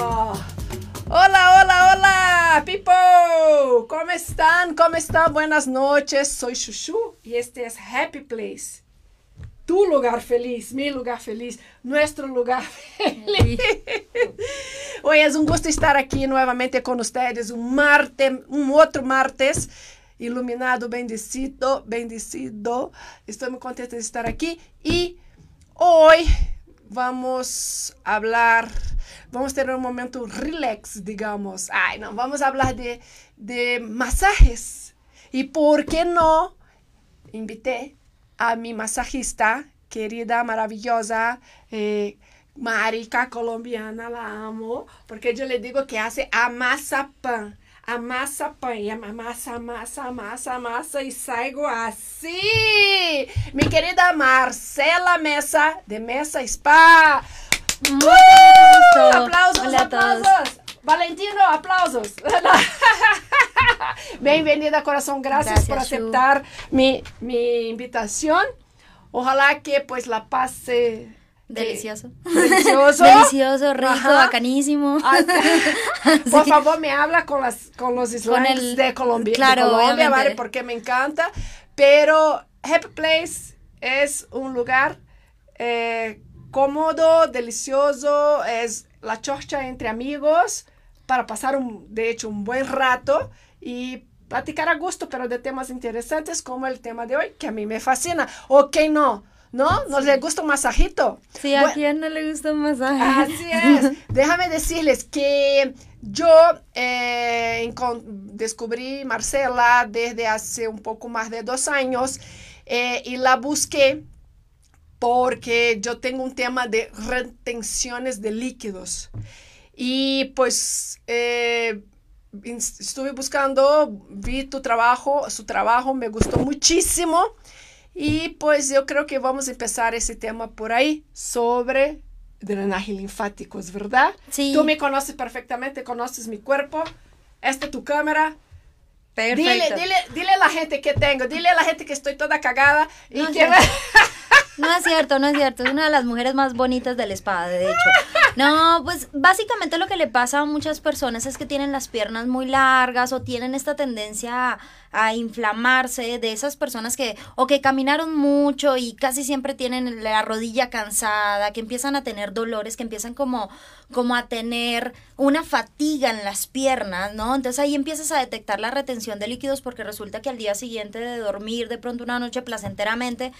Hola, hola, hola, people. ¿Cómo están? ¿Cómo están? Buenas noches. Soy Chuchu y este es Happy Place. Tu lugar feliz, mi lugar feliz, nuestro lugar feliz. Hoy es un gusto estar aquí nuevamente con ustedes. Un martes, un otro martes iluminado, bendecido, bendecido. Estoy muy contenta de estar aquí y hoy vamos a hablar, vamos a tener un momento relax, digamos. Ay, no, vamos a hablar de, de masajes. Y por qué no, invité a mi masajista, querida, maravillosa, eh, marica colombiana, la amo, porque yo le digo que hace amasapan. Amassa, pan, amassa, amassa, amassa, amassa e saigo assim. Minha querida Marcela Messa, de Messa Spa. Uh! gusto. Aplausos, Hola a todos. aplausos. Valentino, aplausos. Bem-vinda, coração. Gracias, Gracias, por aceptar mi, mi invitación. Ojalá que pues la pase Delicioso. delicioso. Delicioso, rico, Ajá. bacanísimo. Ah, Por favor, me habla con, las, con los slangs el- de Colombia. claro, de Colombia. ¿vale? Porque me encanta. Pero Happy Place es un lugar eh, cómodo, delicioso, es la chorcha entre amigos para pasar, un, de hecho, un buen rato y platicar a gusto, pero de temas interesantes como el tema de hoy, que a mí me fascina. ¿O que no? ¿No? ¿Nos le gusta un masajito? Sí, ¿a Bueno, quién no le gusta un masaje? Así es. Déjame decirles que yo eh, descubrí Marcela desde hace un poco más de dos años eh, y la busqué porque yo tengo un tema de retenciones de líquidos. Y pues eh, estuve buscando, vi tu trabajo, su trabajo me gustó muchísimo. Y pues yo creo que vamos a empezar ese tema por ahí sobre drenaje linfático, ¿es verdad? Sí. Tú me conoces perfectamente, conoces mi cuerpo. Esta es tu cámara. Perfecto. Dile, dile, dile a la gente que tengo, dile a la gente que estoy toda cagada y No, que... No es cierto, no es cierto. Es una de las mujeres más bonitas del spa, de hecho. No, pues básicamente lo que le pasa a muchas personas es que tienen las piernas muy largas o tienen esta tendencia a, a inflamarse de esas personas que o que caminaron mucho y casi siempre tienen la rodilla cansada, que empiezan a tener dolores, que empiezan como como a tener una fatiga en las piernas, ¿no? Entonces ahí empiezas a detectar la retención de líquidos porque resulta que al día siguiente de dormir de pronto una noche placenteramente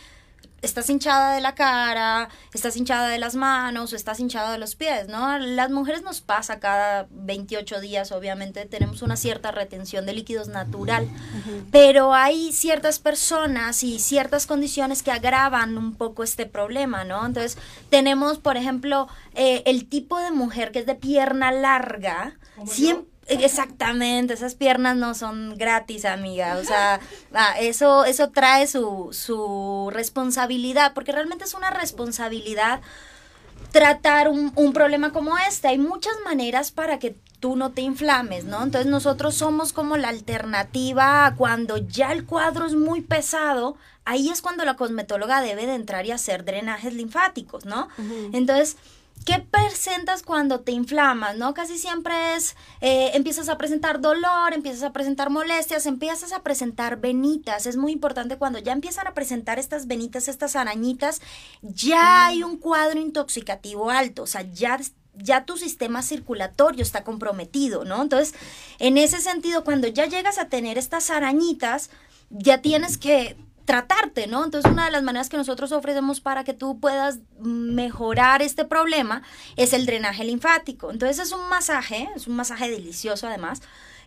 estás hinchada de la cara, estás hinchada de las manos o estás hinchada de los pies, ¿no? Las mujeres nos pasa cada 28 días, obviamente tenemos una cierta retención de líquidos natural, pero hay ciertas personas y ciertas condiciones que agravan un poco este problema, ¿no? Entonces tenemos, por ejemplo, eh, el tipo de mujer que es de pierna larga, siempre... Exactamente, esas piernas no son gratis, amiga. O sea, eso, eso trae su, su responsabilidad, porque realmente es una responsabilidad tratar un, un problema como este. Hay muchas maneras para que tú no te inflames, ¿no? Entonces nosotros somos como la alternativa a cuando ya el cuadro es muy pesado, ahí es cuando la cosmetóloga debe de entrar y hacer drenajes linfáticos, ¿no? Entonces, ¿qué presentas cuando te inflamas, no? Casi siempre es, eh, empiezas a presentar dolor, empiezas a presentar molestias, empiezas a presentar venitas. Es muy importante cuando ya empiezan a presentar estas venitas, estas arañitas, ya hay un cuadro intoxicativo alto, o sea, ya ya tu sistema circulatorio está comprometido, ¿no? Entonces, en ese sentido, cuando ya llegas a tener estas arañitas, ya tienes que tratarte, ¿no? Entonces, una de las maneras que nosotros ofrecemos para que tú puedas mejorar este problema es el drenaje linfático. Entonces, es un masaje, es un masaje delicioso además,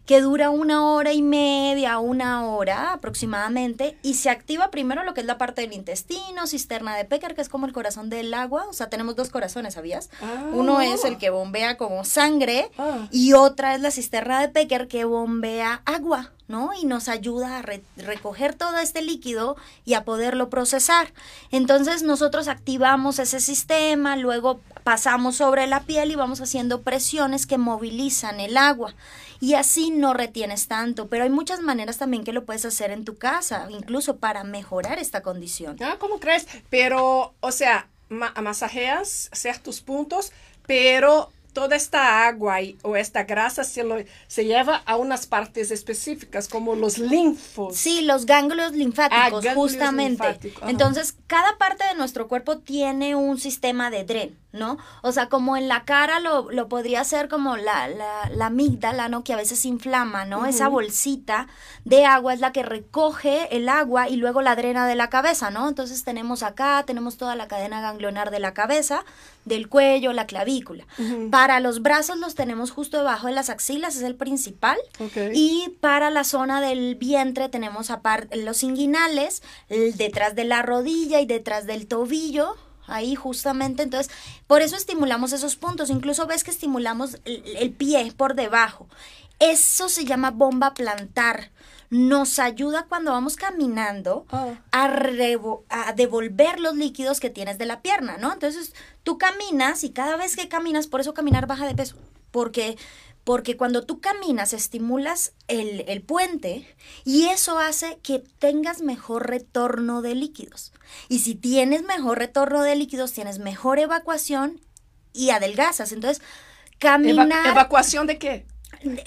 que dura una hora y media, una hora aproximadamente, y se activa primero lo que es la parte del intestino, cisterna de Pecker, que es como el corazón del agua, o sea, tenemos dos corazones, ¿sabías? Ah. Uno es el que bombea como sangre Ah. y otra es la cisterna de Pecker que bombea agua, ¿no? Y nos ayuda a re- recoger todo este líquido y a poderlo procesar. Entonces nosotros activamos ese sistema, luego pasamos sobre la piel y vamos haciendo presiones que movilizan el agua. Y así no retienes tanto, pero hay muchas maneras también que lo puedes hacer en tu casa, incluso para mejorar esta condición. Ah, ¿cómo crees? Pero, o sea, ma- masajeas ciertos puntos, pero toda esta agua y, o esta grasa se, lo, se lleva a unas partes específicas, como los linfos. Sí, los ganglios linfáticos, Ah, justamente. Entonces, cada parte de nuestro cuerpo tiene un sistema de dren, ¿no? O sea, como en la cara lo, lo podría ser como la, la, la amígdala, ¿no? Que a veces inflama, ¿no? Esa bolsita de agua es la que recoge el agua y luego la drena de la cabeza, ¿no? Entonces tenemos acá, tenemos toda la cadena ganglionar de la cabeza, del cuello, la clavícula. Para los brazos los tenemos justo debajo de las axilas, es el principal. Y para la zona del vientre tenemos aparte los inguinales, el detrás de la rodilla y detrás del tobillo. Ahí justamente, entonces, por eso estimulamos esos puntos. Incluso ves que estimulamos el, el pie por debajo. Eso se llama bomba plantar. Nos ayuda cuando vamos caminando Ah. a, revo- a devolver los líquidos que tienes de la pierna, ¿no? Entonces, tú caminas y cada vez que caminas, por eso caminar baja de peso, porque, porque cuando tú caminas estimulas el, el puente y eso hace que tengas mejor retorno de líquidos. Y si tienes mejor retorno de líquidos, tienes mejor evacuación y adelgazas. Entonces, Eva- caminar... ¿Evacuación de qué?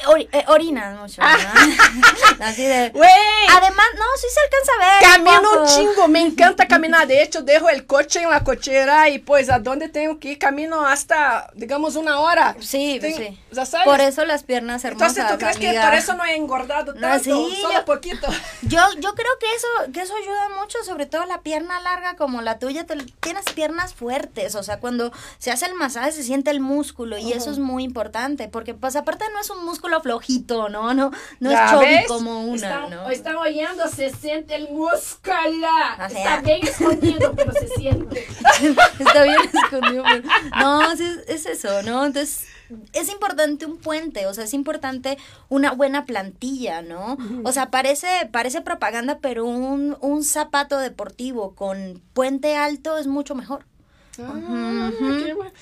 Ori- eh, orinas mucho, ¿no? Así de... Güey, Además, no, sí se alcanza a ver. camino un chingo, me encanta caminar. De hecho, dejo el coche en la cochera y pues a dónde tengo que ir camino hasta, digamos, una hora. Sí, Tengo- sí. ya sabes. Por eso las piernas hermosas. Entonces, ¿tú crees que amiga. por eso no he engordado No, tanto? sí, Solo yo- poquito. Yo, yo creo que eso, que eso ayuda mucho, sobre todo la pierna larga como la tuya, te- tienes piernas fuertes, o sea, cuando se hace el masaje se siente el músculo y eso es muy importante, porque pues aparte no es un músculo flojito, ¿no, no, no es ¿Ya chubby como una, Están, ¿no? están oyendo, se siente el músculo. O sea. Está bien escondido, pero se siente. Está bien escondido. pero- No, es, es eso, ¿no? Entonces, es importante un puente, o sea, es importante una buena plantilla, ¿no? O sea, parece, parece propaganda, pero un, un zapato deportivo con puente alto es mucho mejor. Ah, qué bueno.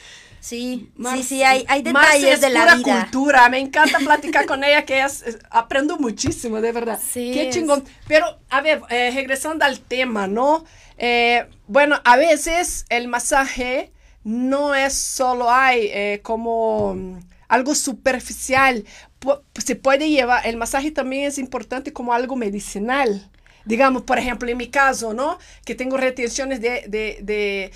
Sí, sí, Marce- sí, hay, hay detalles es de la pura vida. cultura, me encanta platicar con ella, que es, es- aprendo muchísimo, de verdad. Sí, Qué chingón. Pero, a ver, eh, regresando al tema, ¿no? Eh, bueno, a veces el masaje no es solo hay eh, como mm, algo superficial. Se puede llevar, el masaje también es importante como algo medicinal. Digamos, por ejemplo, en mi caso, ¿no? Que tengo retenciones de, de, de,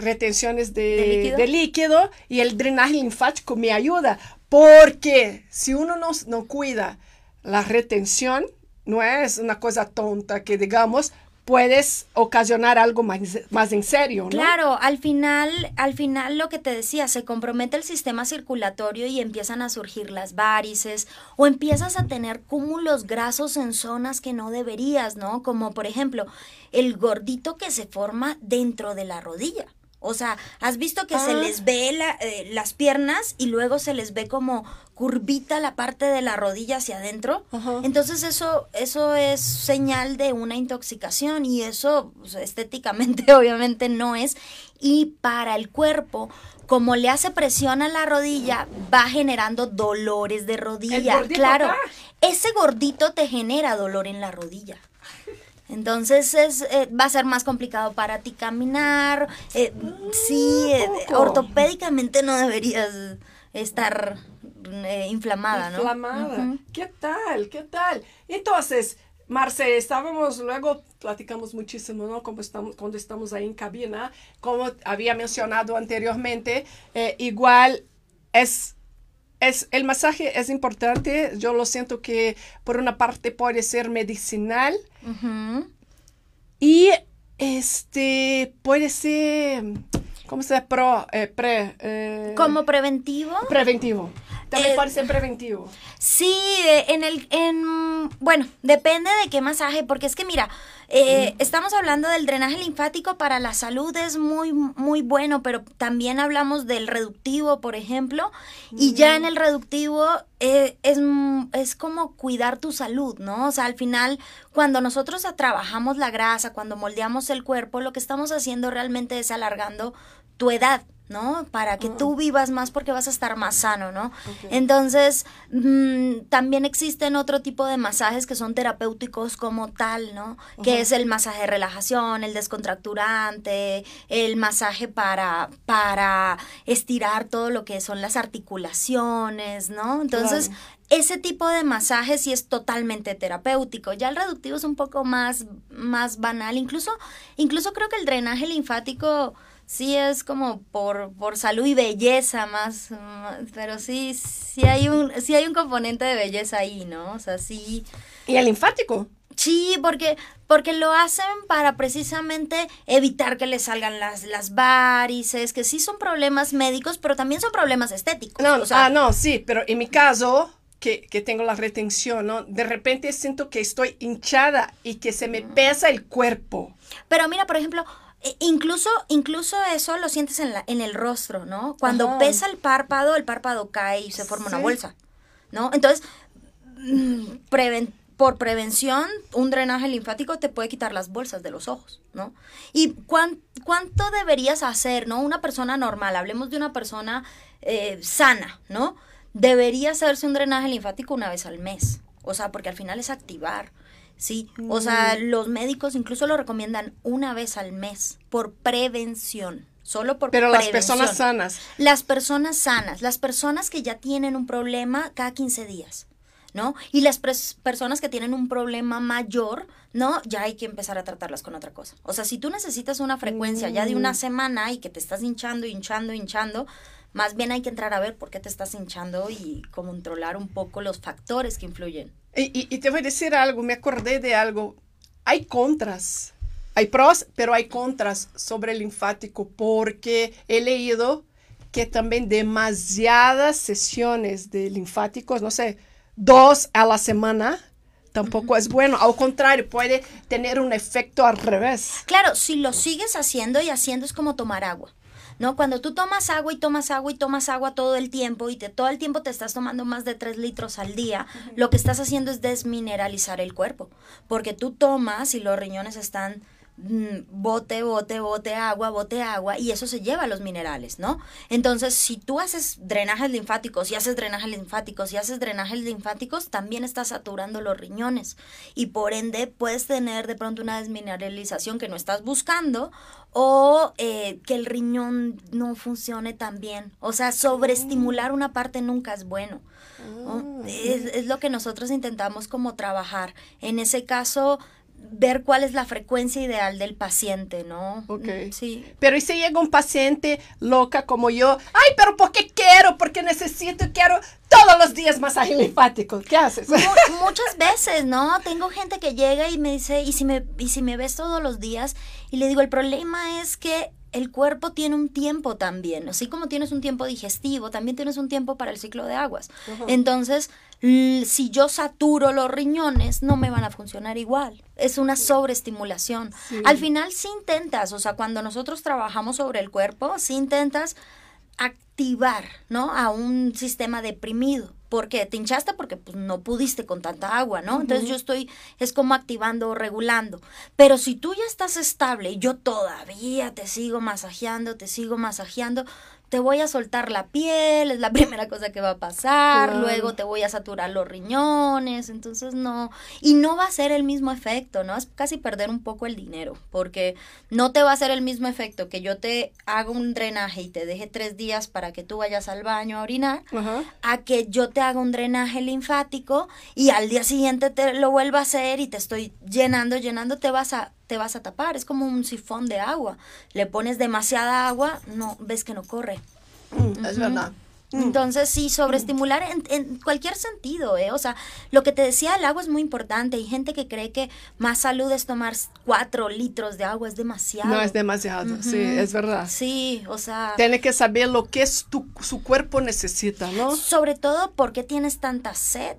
retenciones de, ¿De líquido? de líquido y el drenaje linfático me ayuda. Porque si uno no, no cuida la retención, no es una cosa tonta que, digamos, puedes ocasionar algo más, más en serio, ¿no? Claro, al final, al final lo que te decía, se compromete el sistema circulatorio y empiezan a surgir las varices o empiezas a tener cúmulos grasos en zonas que no deberías, ¿no? Como por ejemplo, el gordito que se forma dentro de la rodilla. O sea, ¿has visto que se Ah. les ve la- eh, las piernas y luego se les ve como curvita la parte de la rodilla hacia adentro? Entonces eso, eso es señal de una intoxicación y eso pues, estéticamente obviamente no es. Y para el cuerpo, como le hace presión a la rodilla, va generando dolores de rodilla. Claro, acá. ese gordito te genera dolor en la rodilla. Entonces es, eh, va a ser más complicado para ti caminar. eh, sí, eh, poco. ortopédicamente no deberías estar eh, inflamada, ¿no? Inflamada. ¿Qué tal? ¿Qué tal? Entonces, Marce, estábamos, luego platicamos muchísimo, ¿no? Como estamos, cuando estamos ahí en cabina, como había mencionado anteriormente, eh, igual es, es, el masaje es importante, yo lo siento que por una parte puede ser medicinal y este puede ser, ¿cómo se dice? Pro, eh, pre, eh, Como preventivo. preventivo. También Eh, puede ser preventivo. Sí, en el, en, bueno, depende de qué masaje, porque es que mira, eh, estamos hablando del drenaje linfático para la salud es muy, muy bueno, pero también hablamos del reductivo, por ejemplo, y ya en el reductivo eh, es, mm, es como cuidar tu salud, ¿no? O sea, al final, cuando nosotros trabajamos la grasa, cuando moldeamos el cuerpo, lo que estamos haciendo realmente es alargando tu edad. ¿No? Para que tú vivas más porque vas a estar más sano, ¿no? Entonces, mm, también existen otro tipo de masajes que son terapéuticos como tal, ¿no? Que es el masaje de relajación, el descontracturante, el masaje para, para estirar todo lo que son las articulaciones, ¿no? Entonces, ese tipo de masaje sí es totalmente terapéutico. Ya el reductivo es un poco más, más banal. Incluso, incluso creo que el drenaje linfático sí es como por, por salud y belleza más, pero sí, sí hay un, sí hay un componente de belleza ahí, ¿no? O sea, sí. ¿Y el linfático? Sí, porque, porque lo hacen para precisamente evitar que le salgan las, las varices, que sí son problemas médicos, pero también son problemas estéticos. No, ah, no, sí, pero en mi caso, que, que, tengo la retención, ¿no? De repente siento que estoy hinchada y que se me pesa el cuerpo. Pero mira, por ejemplo, e, incluso, incluso eso lo sientes en, la, en el rostro, ¿no? Cuando pesa el párpado, el párpado cae y se forma una bolsa, ¿no? Entonces, mm, por prevención, un drenaje linfático te puede quitar las bolsas de los ojos, ¿no? ¿Y cuánto deberías hacer, ¿no? Una persona normal, hablemos de una persona eh, sana, ¿no? Debería hacerse un drenaje linfático una vez al mes, o sea, porque al final es activar ¿sí? O sea, los médicos incluso lo recomiendan una vez al mes por prevención. Solo por Pero las personas sanas. Las personas sanas, las personas que ya tienen un problema cada 15 días. ¿no? Y las personas que tienen un problema mayor, ¿no? Ya hay que empezar a tratarlas con otra cosa. O sea, si tú necesitas una frecuencia ya de una semana y que te estás hinchando, hinchando, hinchando, más bien hay que entrar a ver por qué te estás hinchando y controlar un poco los factores que influyen. Y, te voy a decir algo, me acordé de algo. Hay contras, hay pros, pero hay contras sobre el linfático porque he leído que también demasiadas sesiones de linfáticos, no sé, dos a la semana, tampoco es bueno. Al contrario, puede tener un efecto al revés. Claro, si lo sigues haciendo y haciendo es como tomar agua. ¿no? Cuando tú tomas agua y tomas agua y tomas agua todo el tiempo y te, todo el tiempo te estás tomando más de 3 litros al día, lo que estás haciendo es desmineralizar el cuerpo, porque tú tomas y los riñones están bote, bote, bote agua, bote agua, y eso se lleva a los minerales, ¿no? Entonces, si tú haces drenajes linfáticos y haces drenajes linfáticos y haces drenajes linfáticos, también estás saturando los riñones y por ende puedes tener de pronto una desmineralización que no estás buscando o eh, que el riñón no funcione tan bien. O sea, sobreestimular una parte nunca es bueno. Mm. Es, es lo que nosotros intentamos como trabajar. En ese caso, ver cuál es la frecuencia ideal del paciente, ¿no? Ok. Sí. Pero ¿y si llega un paciente loca como yo? Ay, pero ¿por qué quiero? Porque necesito, quiero todos los días masaje linfático. ¿Qué haces? muchas veces, ¿no? Tengo gente que llega y me dice, ¿y si me, y si me ves todos los días? Y le digo, el problema es que el cuerpo tiene un tiempo también, así como tienes un tiempo digestivo, también tienes un tiempo para el ciclo de aguas. Entonces, si yo saturo los riñones, no me van a funcionar igual. Es una sobreestimulación. Al final, si intentas, o sea, cuando nosotros trabajamos sobre el cuerpo, si intentas activar, ¿no? A un sistema deprimido porque te hinchaste porque pues, no pudiste con tanta agua, ¿no? Entonces yo estoy, es como activando o regulando. Pero si tú ya estás estable y yo todavía te sigo masajeando, te sigo masajeando, te voy a soltar la piel, es la primera cosa que va a pasar, luego te voy a saturar los riñones, entonces no, y no va a ser el mismo efecto, ¿no? Es casi perder un poco el dinero, porque no te va a ser el mismo efecto que yo te haga un drenaje y te deje tres días para que tú vayas al baño a orinar, a que yo te haga un drenaje linfático y al día siguiente te lo vuelva a hacer y te estoy llenando, llenando, te vas a te vas a tapar, es como un sifón de agua. Le pones demasiada agua, no ves que no corre. Mm, es verdad. Mm. Entonces, sí, sobreestimular en, en, cualquier sentido, ¿eh? O sea, lo que te decía, el agua es muy importante. Hay gente que cree que más salud es tomar cuatro litros de agua, es demasiado. No, es demasiado, sí, es verdad. Sí, o sea... Tiene que saber lo que es tu, su cuerpo necesita, ¿no? Sobre todo, ¿por qué tienes tanta sed?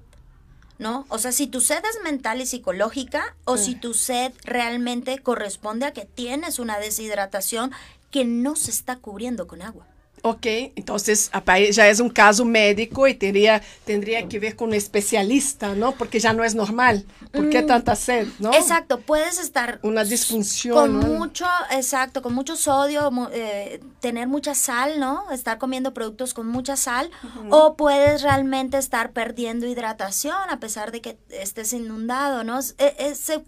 ¿No? O sea, si tu sed es mental y psicológica o si tu sed realmente corresponde a que tienes una deshidratación que no se está cubriendo con agua. Ok, entonces ya es un caso médico y tendría, tendría que ver con un especialista, ¿no? Porque ya no es normal. ¿Por qué mm, tanta sed, no? Exacto, puedes estar... Una disfunción. Con mucho, exacto, con mucho sodio, eh, tener mucha sal, ¿no? Estar comiendo productos con mucha sal. O puedes realmente estar perdiendo hidratación a pesar de que estés inundado, ¿no? E, e, se,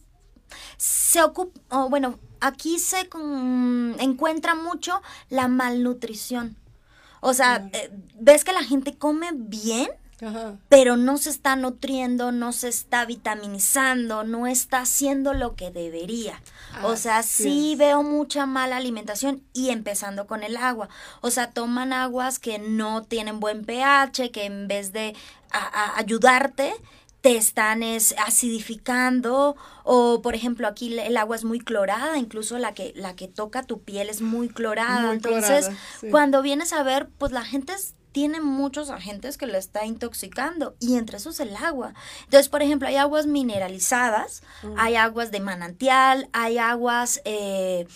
se ocupa, bueno, aquí se encuentra mucho la malnutrición. O sea, eh, ves que la gente come bien, pero no se está nutriendo, no se está vitaminizando, no está haciendo lo que debería. o sea, sí veo mucha mala alimentación y empezando con el agua. O sea, toman aguas que no tienen buen pH, que en vez de ayudarte, te están acidificando o por ejemplo aquí el agua es muy clorada, incluso la que la que toca tu piel es muy clorada. Entonces, cuando vienes a ver, pues la gente tiene muchos agentes que le está intoxicando y entre esos el agua. Entonces, por ejemplo, hay aguas mineralizadas, mm. hay aguas de manantial, hay aguas eh,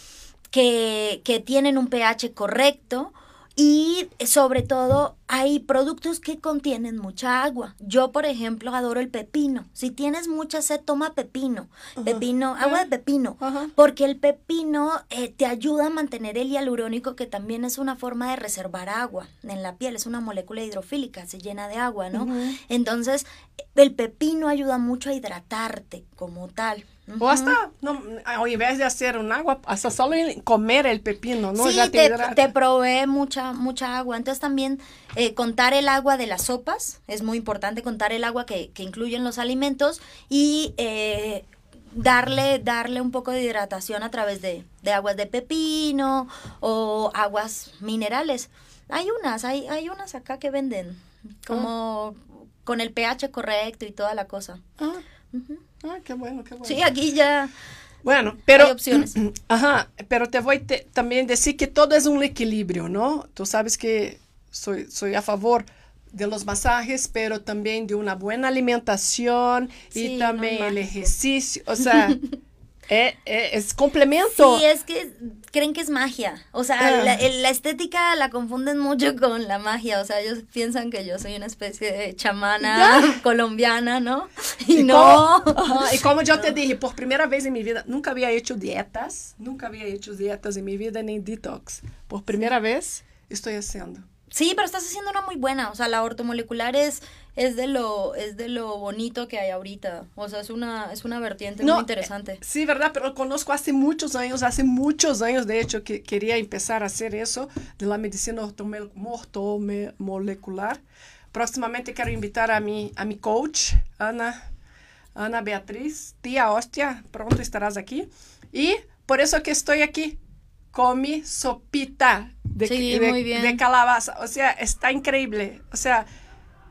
que, que tienen un pH correcto y sobre todo hay productos que contienen mucha agua. Yo, por ejemplo, adoro el pepino. Si tienes mucha sed, toma pepino. Pepino, agua de pepino. Porque el pepino eh, te ayuda a mantener el hialurónico, que también es una forma de reservar agua en la piel. Es una molécula hidrofílica, se llena de agua, ¿no? Entonces, el pepino ayuda mucho a hidratarte como tal. O hasta, no, en vez de hacer un agua, hasta solo comer el pepino, ¿no? Sí, te, te, provee mucha, mucha agua. Entonces también eh, contar el agua de las sopas, es muy importante contar el agua que, que incluyen los alimentos y eh, darle, darle un poco de hidratación a través de, de, aguas de pepino o aguas minerales. Hay unas, hay, hay unas acá que venden como ah. con el pH correcto y toda la cosa. Ah. Ah, qué bueno, qué bueno. Sí, aquí ya. Bueno, pero. Hay opciones. Ajá, pero te voy a también decir que todo es un equilibrio, ¿no? Tú sabes que soy, soy a favor de los masajes, pero también de una buena alimentación y también el ejercicio. O sea. Eh, eh, es complemento. Sí, es que creen que es magia. O sea, ah. la, estética la confunden mucho con la magia. O sea, ellos piensan que yo soy una especie de chamana colombiana, ¿no? Y, no. y como yo te dije, por primera vez en mi vida, nunca había hecho dietas, nunca había hecho dietas en mi vida ni detox. Por primera vez estoy haciendo. Sí, pero estás haciendo una muy buena. O sea, la ortomolecular es, es de lo, es de lo bonito que hay ahorita. O sea, es una, es una vertiente muy interesante. Eh, sí, verdad, pero conozco hace muchos años, hace muchos años, de hecho, que quería empezar a hacer eso de la medicina ortomolecular. Próximamente quiero invitar a mi, a mi coach, Ana, Ana Beatriz, tía hostia, pronto estarás aquí. Y por eso que estoy aquí con mi sopita de, calabaza. O sea, está increíble. O sea,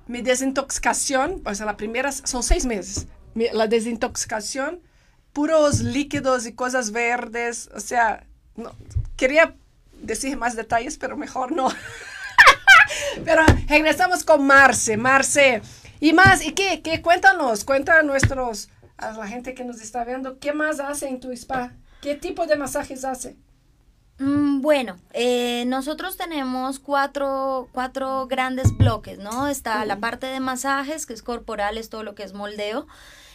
mi desintoxicación, o sea, la primera son seis meses. la desintoxicación, puros líquidos y cosas verdes. O sea, no, quería decir más detalles, pero mejor no. pero regresamos con Marce. Marce, y más, ¿y qué? ¿Qué? Cuéntanos, cuenta a nuestros, a la gente que nos está viendo, ¿qué más hace en tu spa? ¿Qué tipo de masajes hace? Mm, bueno, eh, nosotros tenemos cuatro, cuatro grandes bloques, ¿no? Está la parte de masajes, que es corporales, todo lo que es moldeo.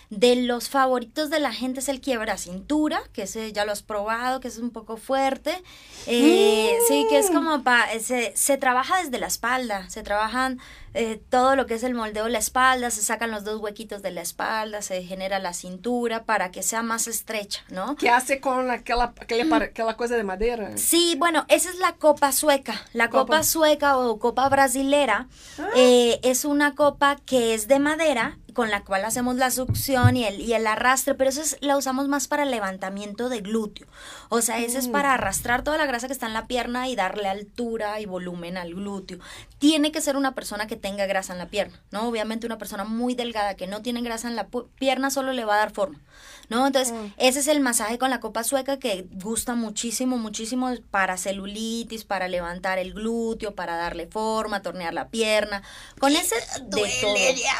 De los favoritos de la gente es el quiebra cintura, que ese ya lo has probado, que es un poco fuerte. Eh, sí, que es como para... Se, se trabaja desde la espalda, se trabajan eh, todo lo que es el moldeo de la espalda, se sacan los dos huequitos de la espalda, se genera la cintura para que sea más estrecha, ¿no? ¿Qué hace con aquella, aquella, cosa de madera? Sí, bueno, esa es la copa sueca. La copa, sueca o copa brasilera ah. eh, es una copa que es de madera con la cual hacemos la succión y el, y el arrastre, pero eso es, la usamos más para el levantamiento de glúteo. O sea, ese es para mm. arrastrar toda la grasa que está en la pierna y darle altura y volumen al glúteo. Tiene que ser una persona que tenga grasa en la pierna, ¿no? Obviamente una persona muy delgada que no tiene grasa en la pierna solo le va a dar forma, ¿no? Entonces, mm. ese es el masaje con la copa sueca que gusta muchísimo, muchísimo para celulitis, para levantar el glúteo, para darle forma, tornear la pierna. Con ese de todo.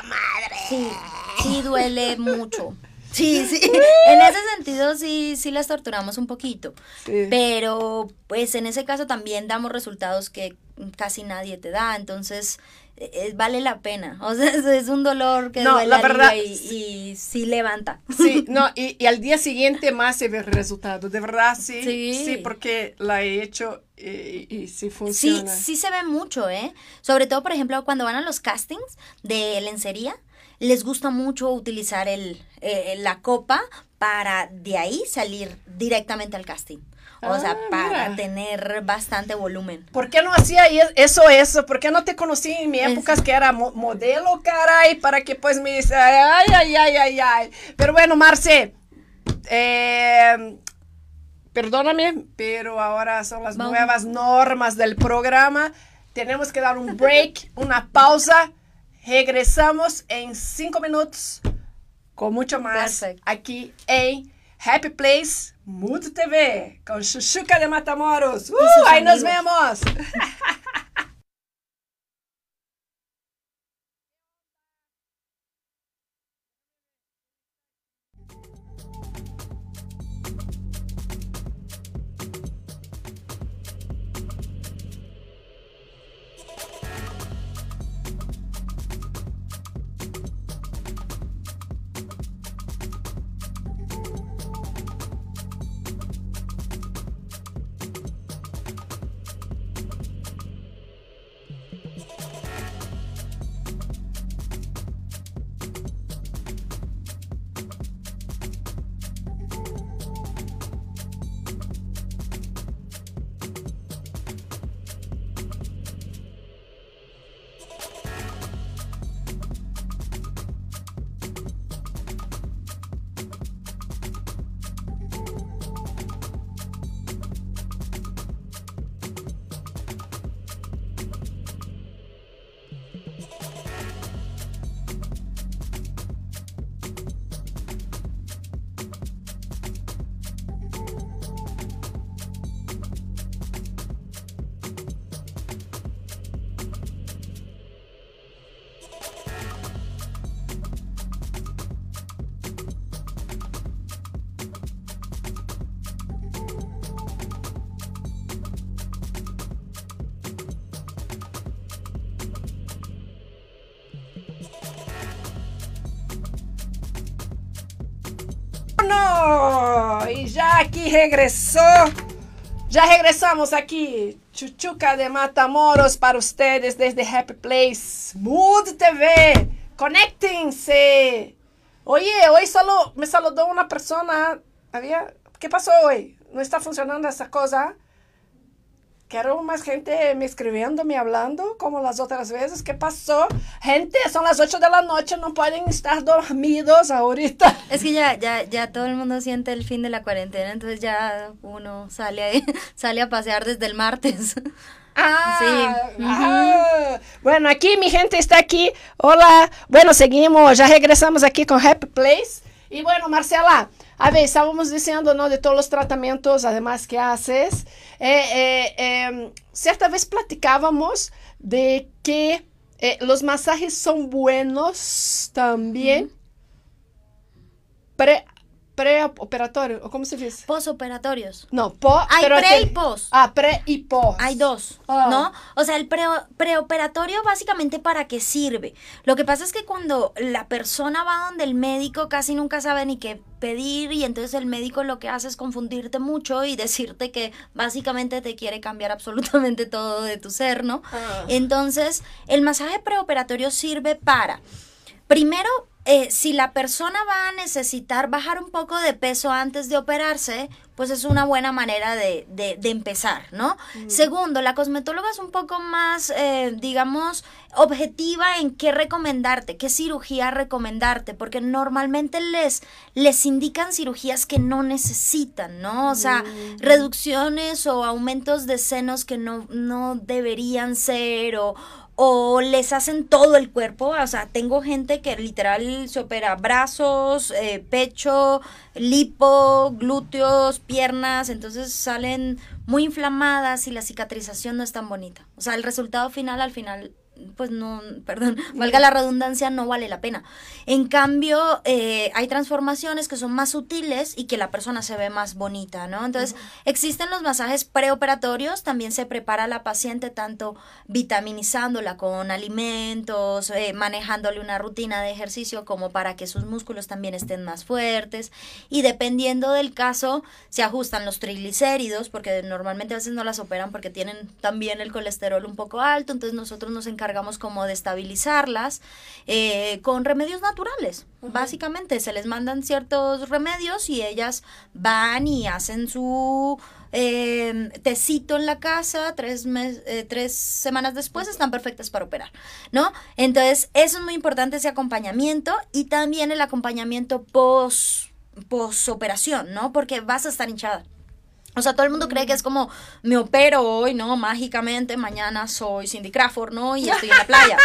madre. Sí, duele mucho. Sí, sí. en ese sentido sí, sí las torturamos un poquito. Sí. Pero pues en ese caso también damos resultados que casi nadie te da. Entonces eh, eh, vale la pena. O sea, es, es un dolor que No, duele, la verdad, y, y sí levanta. Sí, no, y, y al día siguiente más se ve el resultado, de verdad, sí. Sí. Sí, porque la he hecho y, y sí Sí, funciona. sí se ve mucho, ¿eh? Sobre todo, por ejemplo, cuando van a los castings de lencería, les gusta mucho utilizar el, eh, la copa para de ahí salir directamente al casting. O Ah, sea, para mira. tener bastante volumen. ¿Por qué no hacía eso, eso? ¿Por qué no te conocí en mi Es- época que era mo- modelo, caray? Para que pues me dice, ay, ay, ay, ay, ay. Pero bueno, Marce, eh, perdóname, pero ahora son las Vamos. nuevas normas del programa. Tenemos que dar un break, una pausa. Regresamos en cinco minutos con mucho más Perfecto. aquí en Happy Place Mundo TV con Chuchuca de Matamoros. ¡Uh! sus Ahí nos amigos. vemos. ya aquí regresó. Ya regresamos aquí. Chuchuca de Matamoros para ustedes desde Happy Place. Mood TV. Conéctense. Oye, hoy solo me saludó una persona. Había, ¿Qué pasó hoy? ¿No está funcionando esa cosa? Quiero más gente me escribiendo, me hablando, como las otras veces. ¿Qué pasó? Gente, son las 8 de la noche, no pueden estar dormidos ahorita. Es que ya, ya, ya todo el mundo siente el fin de la cuarentena, entonces ya uno sale ahí, sale a pasear desde el martes. Ah, Sí, ah. Bueno, aquí mi gente está aquí. Hola. Bueno, seguimos. Ya regresamos aquí con Happy Place. Y bueno, Marcela, a ver, estábamos diciendo, ¿no? De todos los tratamientos, además, que haces. Eh, eh, eh, cierta vez platicábamos de que eh, los masajes son buenos también. Pre, preoperatorio, ¿o cómo se dice? Posoperatorios. No, po, Hay pero pre y pos. Ah, pre y pos. Hay dos, Ah. ¿no? O sea, el pre- preoperatorio básicamente para qué sirve. Lo que pasa es que cuando la persona va donde el médico casi nunca sabe ni qué pedir y entonces el médico lo que hace es confundirte mucho y decirte que básicamente te quiere cambiar absolutamente todo de tu ser, ¿no? Ah. Entonces, el masaje preoperatorio sirve para, primero, eh, si la persona va a necesitar bajar un poco de peso antes de operarse, pues es una buena manera de, de- de empezar, ¿no? Segundo, la cosmetóloga es un poco más, eh, digamos, objetiva en qué recomendarte, qué cirugía recomendarte, porque normalmente les, les indican cirugías que no necesitan, ¿no? O sea, reducciones o aumentos de senos que no, no deberían ser o, o les hacen todo el cuerpo. O sea, tengo gente que literal se opera brazos, eh, pecho, lipo, glúteos, piernas, entonces salen muy inflamadas y la cicatrización no es tan bonita. O sea, el resultado final al final pues no, perdón, valga la redundancia, no vale la pena. En cambio, eh, hay transformaciones que son más sutiles y que la persona se ve más bonita, ¿no? Entonces, existen los masajes preoperatorios, también se prepara a la paciente tanto vitaminizándola con alimentos, eh, manejándole una rutina de ejercicio como para que sus músculos también estén más fuertes y dependiendo del caso, se ajustan los triglicéridos, porque normalmente a veces no las operan porque tienen también el colesterol un poco alto, entonces nosotros nos encargamos encargamos como de estabilizarlas eh, con remedios naturales. Básicamente se les mandan ciertos remedios y ellas van y hacen su eh, tecito en la casa, tres, eh, tres semanas después están perfectas para operar, ¿no? Entonces, eso es muy importante, ese acompañamiento y también el acompañamiento post, post operación, ¿no? Porque vas a estar hinchada. O sea, todo el mundo cree que es como, me opero hoy, ¿no? Mágicamente, mañana soy Cindy Crawford, ¿no? Y estoy en la playa.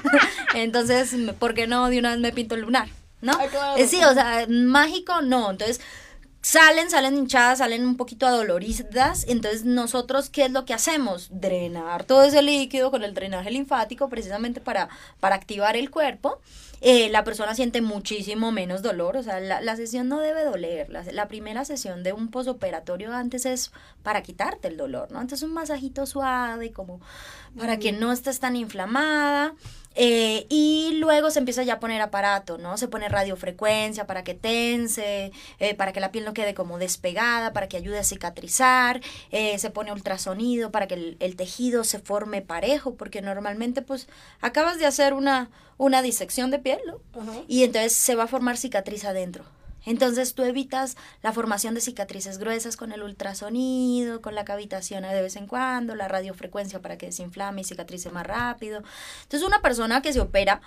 Entonces, ¿por qué no de una vez me pinto el lunar? ¿No? Eh, sí, o sea, mágico no. Entonces, salen, salen hinchadas, salen un poquito adoloridas. Entonces, nosotros, ¿qué es lo que hacemos? Drenar todo ese líquido con el drenaje linfático, precisamente para, para activar el cuerpo. Eh, la persona siente muchísimo menos dolor, o sea, la, sesión no debe doler. La, primera sesión de un posoperatorio antes es para quitarte el dolor, ¿no? Entonces un masajito suave, como para que no estés tan inflamada. Eh, y luego se empieza ya a poner aparato, ¿no? Se pone radiofrecuencia para que tense, eh, para que la piel no quede como despegada, para que ayude a cicatrizar, se pone ultrasonido para que el, tejido se forme parejo, porque normalmente pues acabas de hacer una, una disección de piel, ¿no? Y entonces se va a formar cicatriz adentro. Entonces tú evitas la formación de cicatrices gruesas con el ultrasonido, con la cavitación de vez en cuando, la radiofrecuencia para que desinflame y cicatrice más rápido. Entonces una persona que se opera,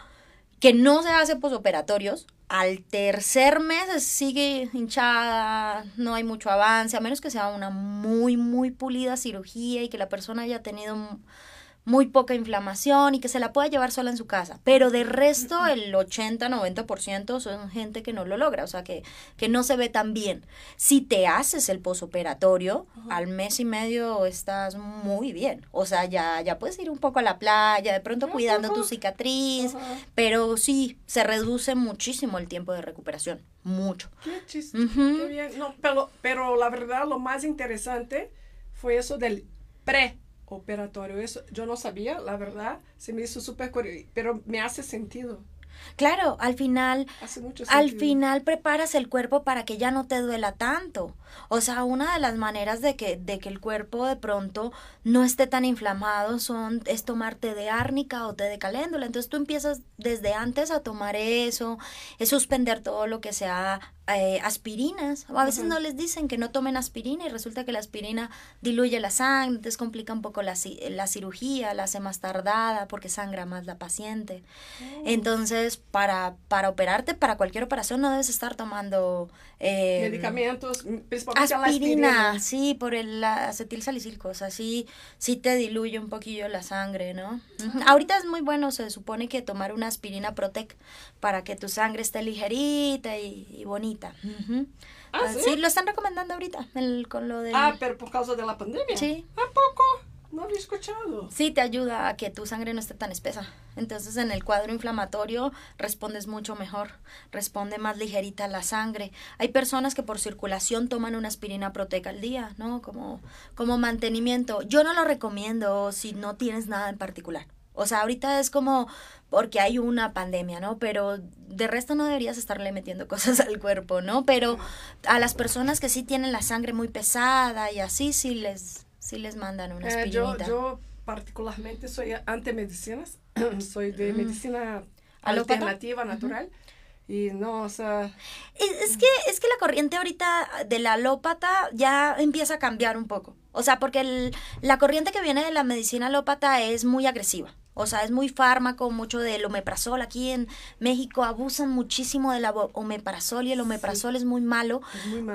que no se hace posoperatorios, al tercer mes sigue hinchada, no hay mucho avance, a menos que sea una muy, muy pulida cirugía y que la persona haya tenido muy poca inflamación y que se la pueda llevar sola en su casa. Pero de resto, el 80-90% son gente que no lo logra, o sea, que, que no se ve tan bien. Si te haces el posoperatorio, al mes y medio estás muy bien. O sea, ya, ya puedes ir un poco a la playa, de pronto cuidando tu cicatriz, pero sí, se reduce muchísimo el tiempo de recuperación. Mucho. Qué chiste. Qué bien. No, pero, pero la verdad, lo más interesante fue eso del pre operatorio. Eso yo no sabía, la verdad, se me hizo súper curioso, pero me hace sentido. Claro, al final, al final preparas el cuerpo para que ya no te duela tanto. O sea, una de las maneras de que, de que el cuerpo de pronto no esté tan inflamado son, es tomar té de árnica o té de caléndula. Entonces tú empiezas desde antes a tomar eso, es suspender todo lo que sea eh, aspirinas. O a veces no les dicen que no tomen aspirina y resulta que la aspirina diluye la sangre, descomplica un poco la, la cirugía, la hace más tardada porque sangra más la paciente. Oh. Entonces, para, para operarte, para cualquier operación, no debes estar tomando... Eh, Medicamentos, aspirina, sí, por el acetil salicílico, o sea, sí, sí te diluye un poquillo la sangre, ¿no? Ahorita es muy bueno, se supone que tomar una aspirina Protec para que tu sangre esté ligerita y bonita ¿Ah, ah, ¿sí? lo están recomendando ahorita el, con lo de... Ah, pero por causa de la pandemia. Sí. ¿A poco? No había escuchado. Sí, te ayuda a que tu sangre no esté tan espesa. Entonces, en el cuadro inflamatorio respondes mucho mejor, responde más ligerita la sangre. Hay personas que por circulación toman una aspirina proteca al día, ¿no? Como, como mantenimiento. Yo no lo recomiendo si no tienes nada en particular. O sea, ahorita es como porque hay una pandemia, ¿no? Pero de resto no deberías estarle metiendo cosas al cuerpo, ¿no? Pero a las personas que sí tienen la sangre muy pesada y así, sí les, sí les mandan una eh, yo, yo particularmente soy anti-medicinas, soy de medicina alternativa, natural. Y no, o sea... Es, que, es que la corriente ahorita de la alópata ya empieza a cambiar un poco. O sea, porque la corriente que viene de la medicina alópata es muy agresiva. O sea, es muy fármaco, mucho del omeprazol. Aquí en México abusan muchísimo del omeprazol y el omeprazol es muy malo.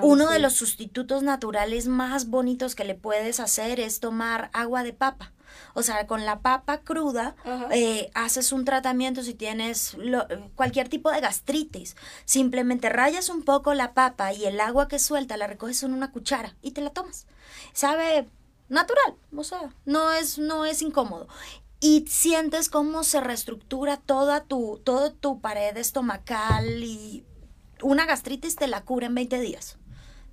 Uno de los sustitutos naturales más bonitos que le puedes hacer es tomar agua de papa. O sea, con la papa cruda eh, haces un tratamiento si tienes cualquier tipo de gastritis. Simplemente rayas un poco la papa y el agua que suelta la recoges en una cuchara y te la tomas. Sabe natural, o sea, no es, no es incómodo. Y sientes cómo se reestructura toda tu, toda tu pared estomacal y una gastritis te la cura en 20 días.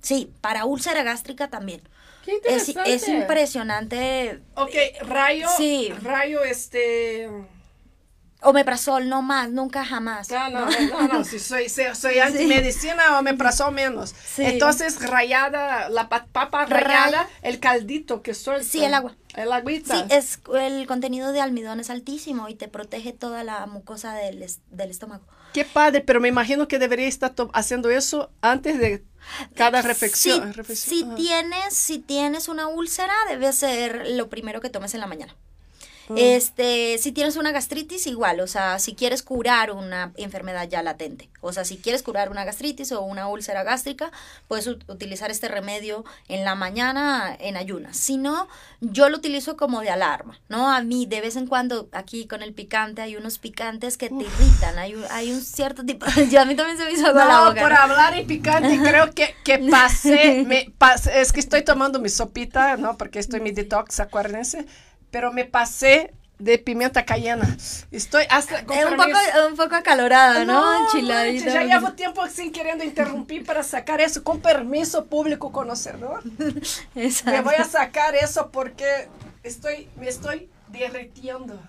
Sí, para úlcera gástrica también. Qué Es, interesante. es impresionante. Ok, rayo, Sí. rayo este... Omeprazol, no más, nunca jamás. No, no, no, no, si soy, soy, soy antimedicina o me pasó menos. Sí. Entonces, rayada, la pa- papa Ray- rayada, el caldito que suelta. Sí, el agua. El agüita. Sí, es, el contenido de almidón es altísimo y te protege toda la mucosa del, del estómago. Qué padre, pero me imagino que debería estar haciendo eso antes de cada reflexión. Si, reflexión. si tienes, si tienes una úlcera, debe ser lo primero que tomes en la mañana. Ah. Este, si tienes una gastritis, igual, o sea, si quieres curar una enfermedad ya latente, o sea, si quieres curar una gastritis o una úlcera gástrica, puedes ut- utilizar este remedio en la mañana en ayunas. Si no, yo lo utilizo como de alarma, ¿no? A mí, de vez en cuando, aquí con el picante, hay unos picantes que te irritan, hay un, hay un cierto tipo, ya a mí también se me hizo agua la No, boca. por ¿no? hablar en picante, creo que, que pasé, me pasé, es que estoy tomando mi sopita, ¿no? Porque estoy en mi detox, acuérdense, pero me pasé de pimienta cayena. Estoy hasta... Es un poco, un poco acalorada, ¿no? Enchiladita. Ya llevo tiempo sin queriendo interrumpir para sacar eso, con permiso público conocedor. Me Exacto. voy a sacar eso porque estoy, me estoy derritiendo.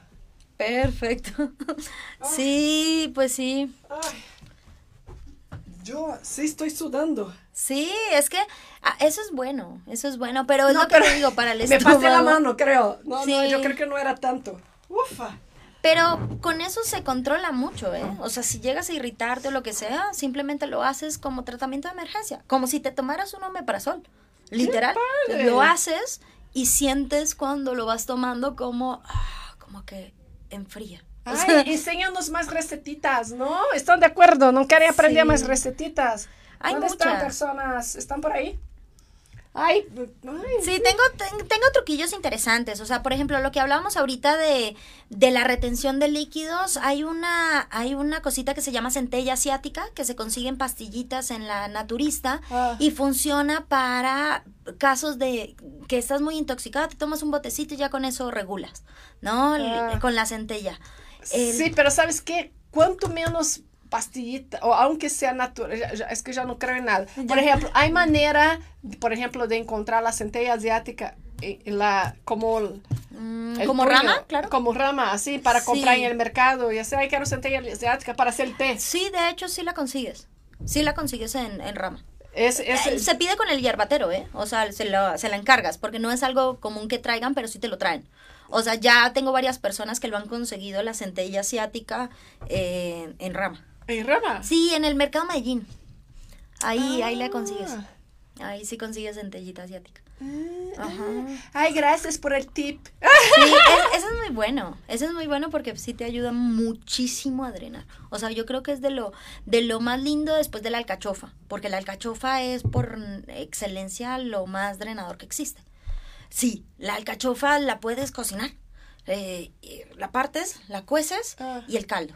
Perfecto. Sí, pues sí. Ay, yo sí estoy sudando. Sí, es que ah, eso es bueno, eso es bueno, pero es No, lo que pero te digo para el Me pasé la estómago. mano, creo. No, no, yo creo que no era tanto. Ufa. Pero con eso se controla mucho, ¿eh? O sea, si llegas a irritarte o lo que sea, simplemente lo haces como tratamiento de emergencia, como si te tomaras un omeprazol. Literal, lo haces y sientes cuando lo vas tomando como ah, como que enfría. O Ay, sea, enséñanos más recetitas, ¿no? ¿Están de acuerdo? ¿No quería aprender Sí. más recetitas? Hay ¿Dónde están muchas. personas? ¿Están por ahí? Ay, ay. Sí, tengo, ten- tengo truquillos interesantes. O sea, por ejemplo, lo que hablábamos ahorita de, de la retención de líquidos, hay una, hay una cosita que se llama centella asiática, que se consigue en pastillitas en la naturista Ah. y funciona para casos de que estás muy intoxicada, te tomas un botecito y ya con eso regulas, ¿no? Ah. Con la centella. El- Sí, pero ¿sabes qué? Cuanto menos pastillita, o aunque sea natural, es que ya no creo en nada. Por ejemplo, hay manera, por ejemplo, de encontrar la centella asiática, eh, la, como... el- Mm, el como rama, claro. Como rama, así, para Sí. comprar en el mercado. Y así, ay, quiero centella asiática para hacer el té. Sí, de hecho sí la consigues. Sí la consigues en, en rama. Es, es, Eh, Se pide con el hierbatero, ¿eh? O sea, se, lo- se la encargas, porque no es algo común que traigan, pero sí te lo traen. O sea, ya tengo varias personas que lo han conseguido la centella asiática eh, en rama. en rama. Sí, en el mercado Medellín. Ahí, ahí la Ah. consigues. Ahí sí consigues centellita asiática. Ajá. Ay, gracias por el tip. Sí, es- eso es muy bueno. Eso es muy bueno porque sí te ayuda muchísimo a drenar. O sea, yo creo que es de lo, de lo más lindo después de la alcachofa. Porque la alcachofa es por excelencia lo más drenador que existe. Sí, la alcachofa la puedes cocinar. Eh, y la partes, la cueces Ah. y el caldo.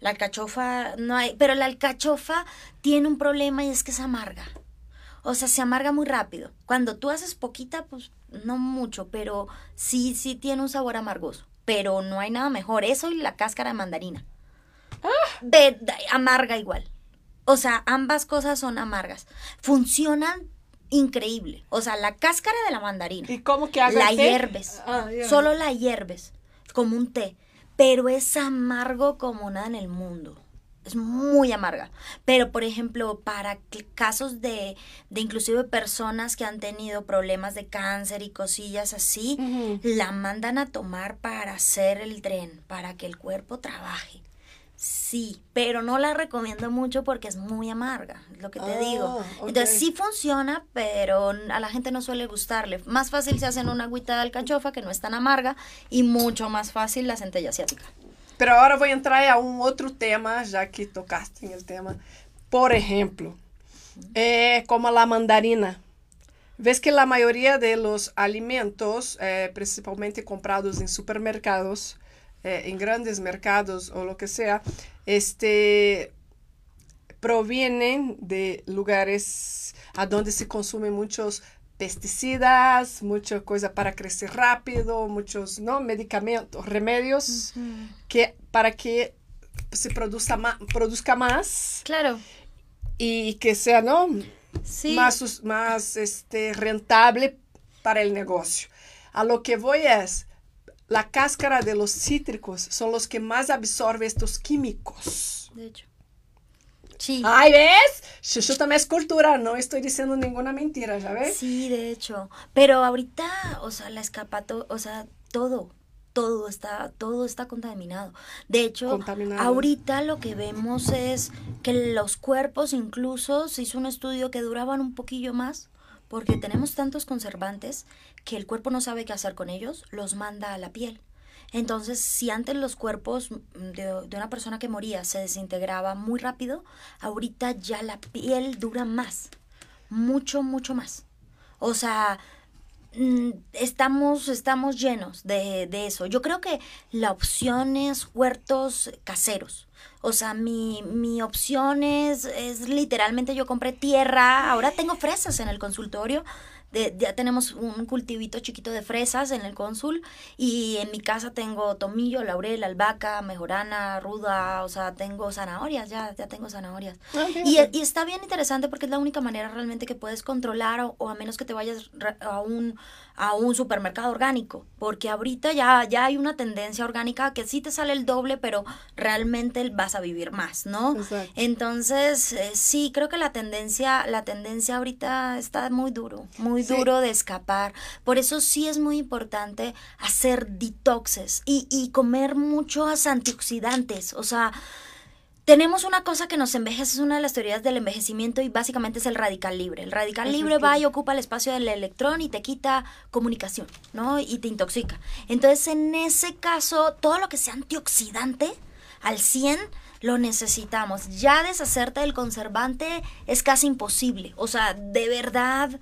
La alcachofa no hay, pero la alcachofa tiene un problema y es que es amarga. O sea, se amarga muy rápido. Cuando tú haces poquita, pues no mucho, pero sí, sí tiene un sabor amargoso. Pero no hay nada mejor. Eso y la cáscara de mandarina. De, de- amarga igual. O sea, ambas cosas son amargas. Funcionan increíble. O sea, la cáscara de la mandarina. ¿Y cómo que La té? hierves. Ah. Solo la hierves. Como un té. Pero es amargo como nada en el mundo. Es muy amarga. Pero, por ejemplo, para casos de, de inclusive personas que han tenido problemas de cáncer y cosillas así, la mandan a tomar para hacer el tren, para que el cuerpo trabaje. Sí, pero no la recomiendo mucho porque es muy amarga, es lo que te Ah, digo. ok. Entonces sí funciona, pero a la gente no suele gustarle. Más fácil se hacen una agüita de alcachofa que no es tan amarga y mucho más fácil la centella asiática. Pero ahora voy a entrar a un otro tema, ya que tocaste en el tema. Por ejemplo, eh, como la mandarina. Ves que la mayoría de los alimentos, eh, principalmente comprados en supermercados, eh, en grandes mercados o lo que sea, este, provienen de lugares a donde se consumen muchos pesticidas, mucha cosa para crecer rápido, muchos ¿no? medicamentos, remedios que para que se produzca más, produzca más Claro. y que sea ¿no? Sí. más, más este, rentable para el negocio. A lo que voy es, la cáscara de los cítricos son los que más absorben estos químicos. De hecho. Sí. Ay, ¿ves? Chuchu también es cultura, no estoy diciendo ninguna mentira, ¿ya ves? Sí, de hecho. Pero ahorita, o sea, la escapato, o sea, todo, todo está, todo está contaminado. De hecho, Contaminado. ahorita lo que vemos es que los cuerpos incluso se hizo un estudio que duraban un poquillo más, porque tenemos tantos conservantes que el cuerpo no sabe qué hacer con ellos, los manda a la piel. Entonces, si antes los cuerpos de, de una persona que moría se desintegraba muy rápido, ahorita ya la piel dura más, mucho, mucho más. O sea, estamos, estamos llenos de, de eso. Yo creo que la opción es huertos caseros. O sea, mi, mi opción es, es literalmente yo compré tierra, ahora tengo fresas en el consultorio. De- ya tenemos un cultivito chiquito de fresas en el cónsul y en mi casa tengo tomillo, laurel, albahaca, mejorana, ruda, o sea, tengo zanahorias, ya, ya tengo zanahorias. Ah, Y, está bien interesante porque es la única manera realmente que puedes controlar o, o a menos que te vayas a un, a un supermercado orgánico. Porque ahorita ya, ya hay una tendencia orgánica que sí te sale el doble, pero realmente vas a vivir más, ¿no? Exacto. Entonces, eh, sí, creo que la tendencia, la tendencia ahorita está muy duro, muy Sí. duro de escapar. Por eso sí es muy importante hacer detoxes y, y comer muchos antioxidantes. O sea, tenemos una cosa que nos envejece, es una de las teorías del envejecimiento y básicamente es el radical libre. El radical libre va y ocupa el espacio del electrón y te quita comunicación, ¿no? Y te intoxica. Entonces, en ese caso, todo lo que sea antioxidante al 100 lo necesitamos. Ya deshacerte del conservante es casi imposible. O sea, de verdad,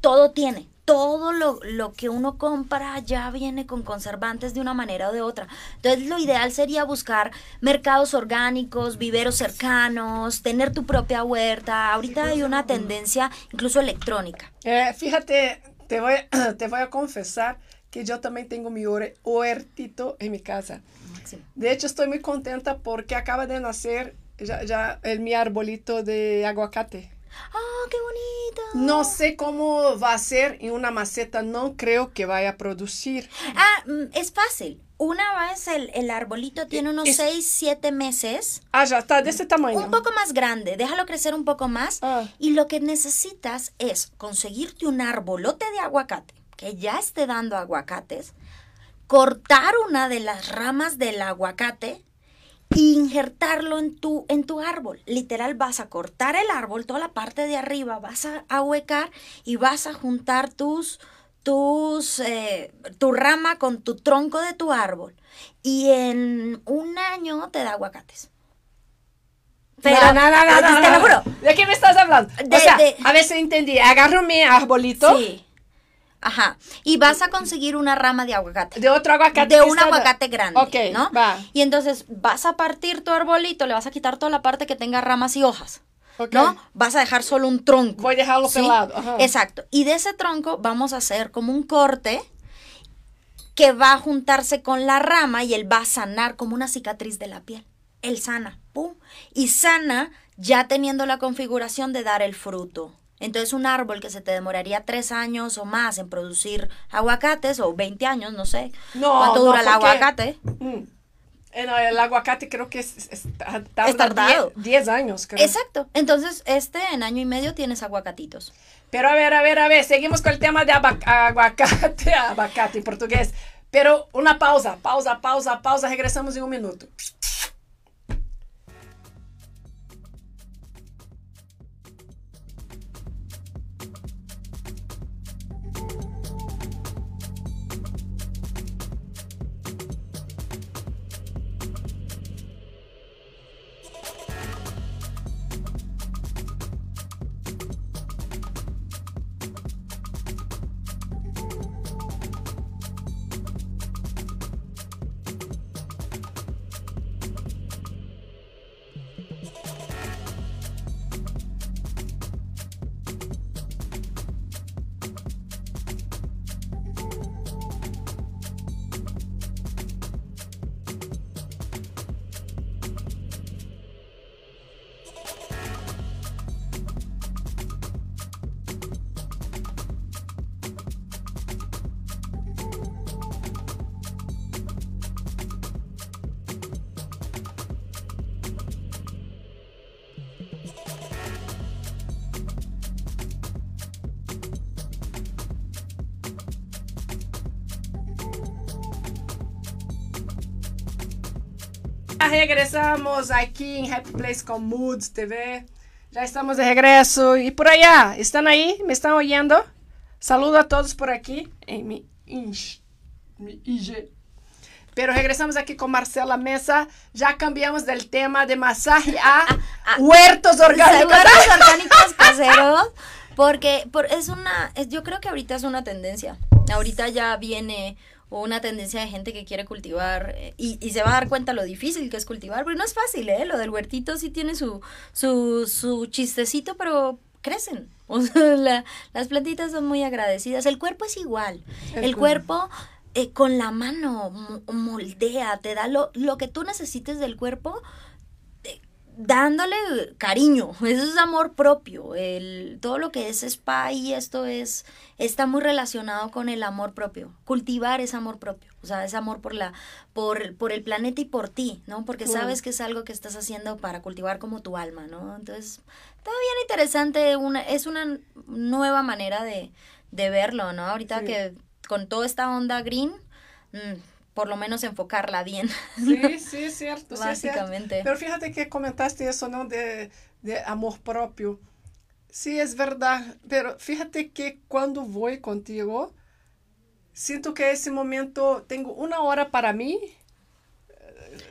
todo tiene. Todo lo, lo que uno compra ya viene con conservantes de una manera o de otra. Entonces lo ideal sería buscar mercados orgánicos, viveros cercanos, tener tu propia huerta. Ahorita hay una tendencia incluso electrónica. Eh, fíjate, te voy, te voy a confesar que yo también tengo mi huer- huertito en mi casa. De hecho, estoy muy contenta porque acaba de nacer ya, ya el, mi arbolito de aguacate. ¡Ah, qué bonito! No sé cómo va a ser en una maceta, no creo que vaya a producir. Ah, mm, es fácil. Una vez el, el arbolito tiene unos Es- 6, 7 meses. Ah, ya está, de ese tamaño. Un poco más grande, déjalo crecer un poco más. Ah. Y lo que necesitas es conseguirte un arbolote de aguacate que ya esté dando aguacates, cortar una de las ramas del aguacate injertarlo en tu, en tu árbol. Literal, vas a cortar el árbol, toda la parte de arriba, vas a ahuecar y vas a juntar tus, tus, eh, tu rama con tu tronco de tu árbol. Y en un año te da aguacates. Pero, no, no, no, no, no, te lo juro. ¿De qué me estás hablando? O sea, a ver si entendí. Agarro mi arbolito Sí. Ajá. Y vas a conseguir una rama de aguacate. de otro aguacate. De un aguacate grande, Ok, ¿no? va. Y entonces vas a partir tu arbolito, le vas a quitar toda la parte que tenga ramas y hojas. Ok. ¿No? Vas a dejar solo un tronco. Voy a dejarlo ¿sí? pelado. ajá. Exacto. Y de ese tronco vamos a hacer como un corte que va a juntarse con la rama y él va a sanar como una cicatriz de la piel. Él sana, pum. Y sana ya teniendo la configuración de dar el fruto. Entonces un árbol que se te demoraría tres años o más en producir aguacates, o 20 años, no sé No, cuánto no, dura el aguacate. Mm. El aguacate creo que es, es- Es tardado. 10 10 años, creo. Exacto. Entonces, este en año y medio tienes aguacatitos. Pero a ver, a ver, a ver, seguimos con el tema de aguacate, abacate en portugués. Pero una pausa, pausa, pausa, pausa, regresamos en un minuto. Regresamos aqui em Happy Place com Moods TV. Já estamos de regresso. E por allá, ¿estão aí? ¿Me estão ouvindo? Saludo a todos por aqui em mi, inch, mi IG. Pero regresamos aqui com Marcela Mesa. Já cambiamos del tema de masaje a huertos orgánicos. Huertos orgánicos caseros. Porque por, es una, es, yo creo que ahorita es una tendencia. Ahorita ya viene una tendencia de gente que quiere cultivar eh, y, y, se va a dar cuenta lo difícil que es cultivar, porque no es fácil, ¿eh? Lo del huertito sí tiene su, su, su chistecito, pero crecen. O sea, la, las plantitas son muy agradecidas. El cuerpo es igual. El, El cuerpo eh, con la mano moldea, te da lo, lo que tú necesites del cuerpo dándole cariño, eso es amor propio, el, todo lo que es spa y esto es, está muy relacionado con el amor propio, cultivar ese amor propio, o sea, ese amor por la, por, por el planeta y por ti, ¿no? Porque sabes que es algo que estás haciendo para cultivar como tu alma, ¿no? Entonces, está bien interesante, una, es una nueva manera de, de verlo, ¿no? Ahorita que con toda esta onda green, mmm, por lo menos enfocarla bien. Sí, sí, es cierto. Básicamente. Sí, es Pero fíjate que comentaste eso, ¿no? De, de, amor propio. Sí, es verdad. Pero fíjate que cuando voy contigo, siento que ese momento tengo una hora para mí.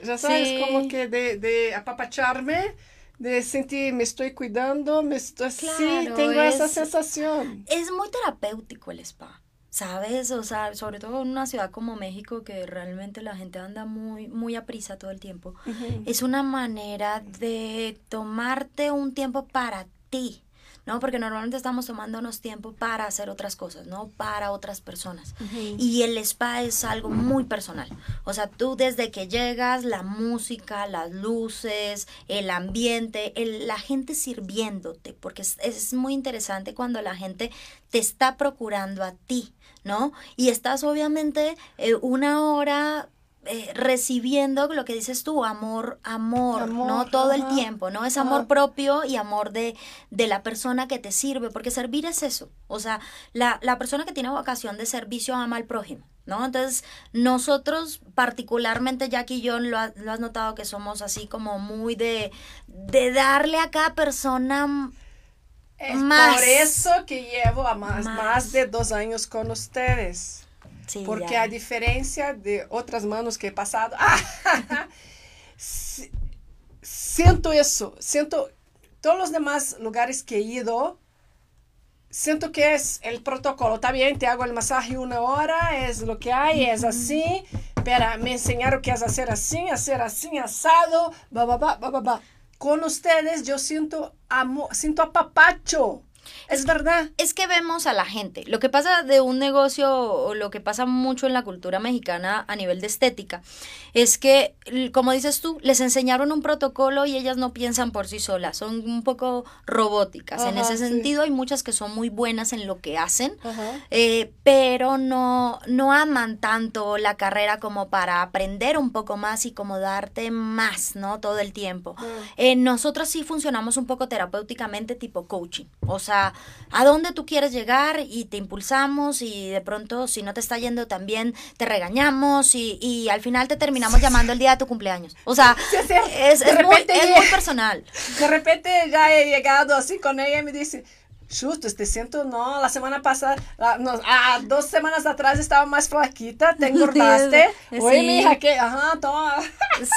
Ya sabes, sí. como que de, de apapacharme de sentir me estoy cuidando, me estoy claro, sí, tengo es, esa sensación. Es muy terapéutico el spa. ¿Sabes? O sea, sobre todo en una ciudad como México que realmente la gente anda muy, muy a prisa todo el tiempo. Uh -huh. Es una manera de tomarte un tiempo para ti. ¿No? Porque normalmente estamos tomándonos tiempo para hacer otras cosas, ¿no? Para otras personas. Uh -huh. Y el spa es algo muy personal. O sea, tú desde que llegas, la música, las luces, el ambiente, el, la gente sirviéndote, porque es, es muy interesante cuando la gente te está procurando a ti, ¿no? Y estás obviamente eh, una hora eh, recibiendo lo que dices tú, amor, amor, amor ¿no? Todo ajá, el tiempo, ¿no? Es amor ajá. propio y amor de, de la persona que te sirve, porque servir es eso. O sea, la, la persona que tiene vocación de servicio ama al prójimo. ¿No? Entonces, nosotros particularmente, Jackie y yo, lo, ha, lo has notado que somos así como muy de, de darle a cada persona es más. por eso que llevo a más, más. más de dos años con ustedes. Sí, porque ya. a diferencia de otras manos que he pasado, siento eso, siento todos los demás lugares que he ido, siento que es el protocolo, está bien, te hago el masaje una hora, es lo que hay, es así, pero me enseñaron que es hacer así, hacer así, asado, ba, ba, ba, ba, ba, ba. Con ustedes yo siento amor, siento apapacho. Es verdad. Es que vemos a la gente. Lo que pasa de un negocio o lo que pasa mucho en la cultura mexicana a nivel de estética es que, como dices tú, les enseñaron un protocolo y ellas no piensan por sí solas. Son un poco robóticas. Ajá, en ese sí. sentido, hay muchas que son muy buenas en lo que hacen, eh, pero no, no aman tanto la carrera como para aprender un poco más y como darte más, ¿no? Todo el tiempo. Eh, nosotros sí funcionamos un poco terapéuticamente tipo coaching. O sea, a dónde tú quieres llegar y te impulsamos y de pronto si no te está yendo tan bien te regañamos y, y al final te terminamos llamando el día de tu cumpleaños. O sea, sí, sí. es, es, muy, es muy personal. De repente ya he llegado así con ella y me dice, Justo, te siento, no, la semana pasada, la, no, ah, dos semanas atrás estaba más flaquita, te engordaste. Sí, Oye, mija, que, ajá, toma.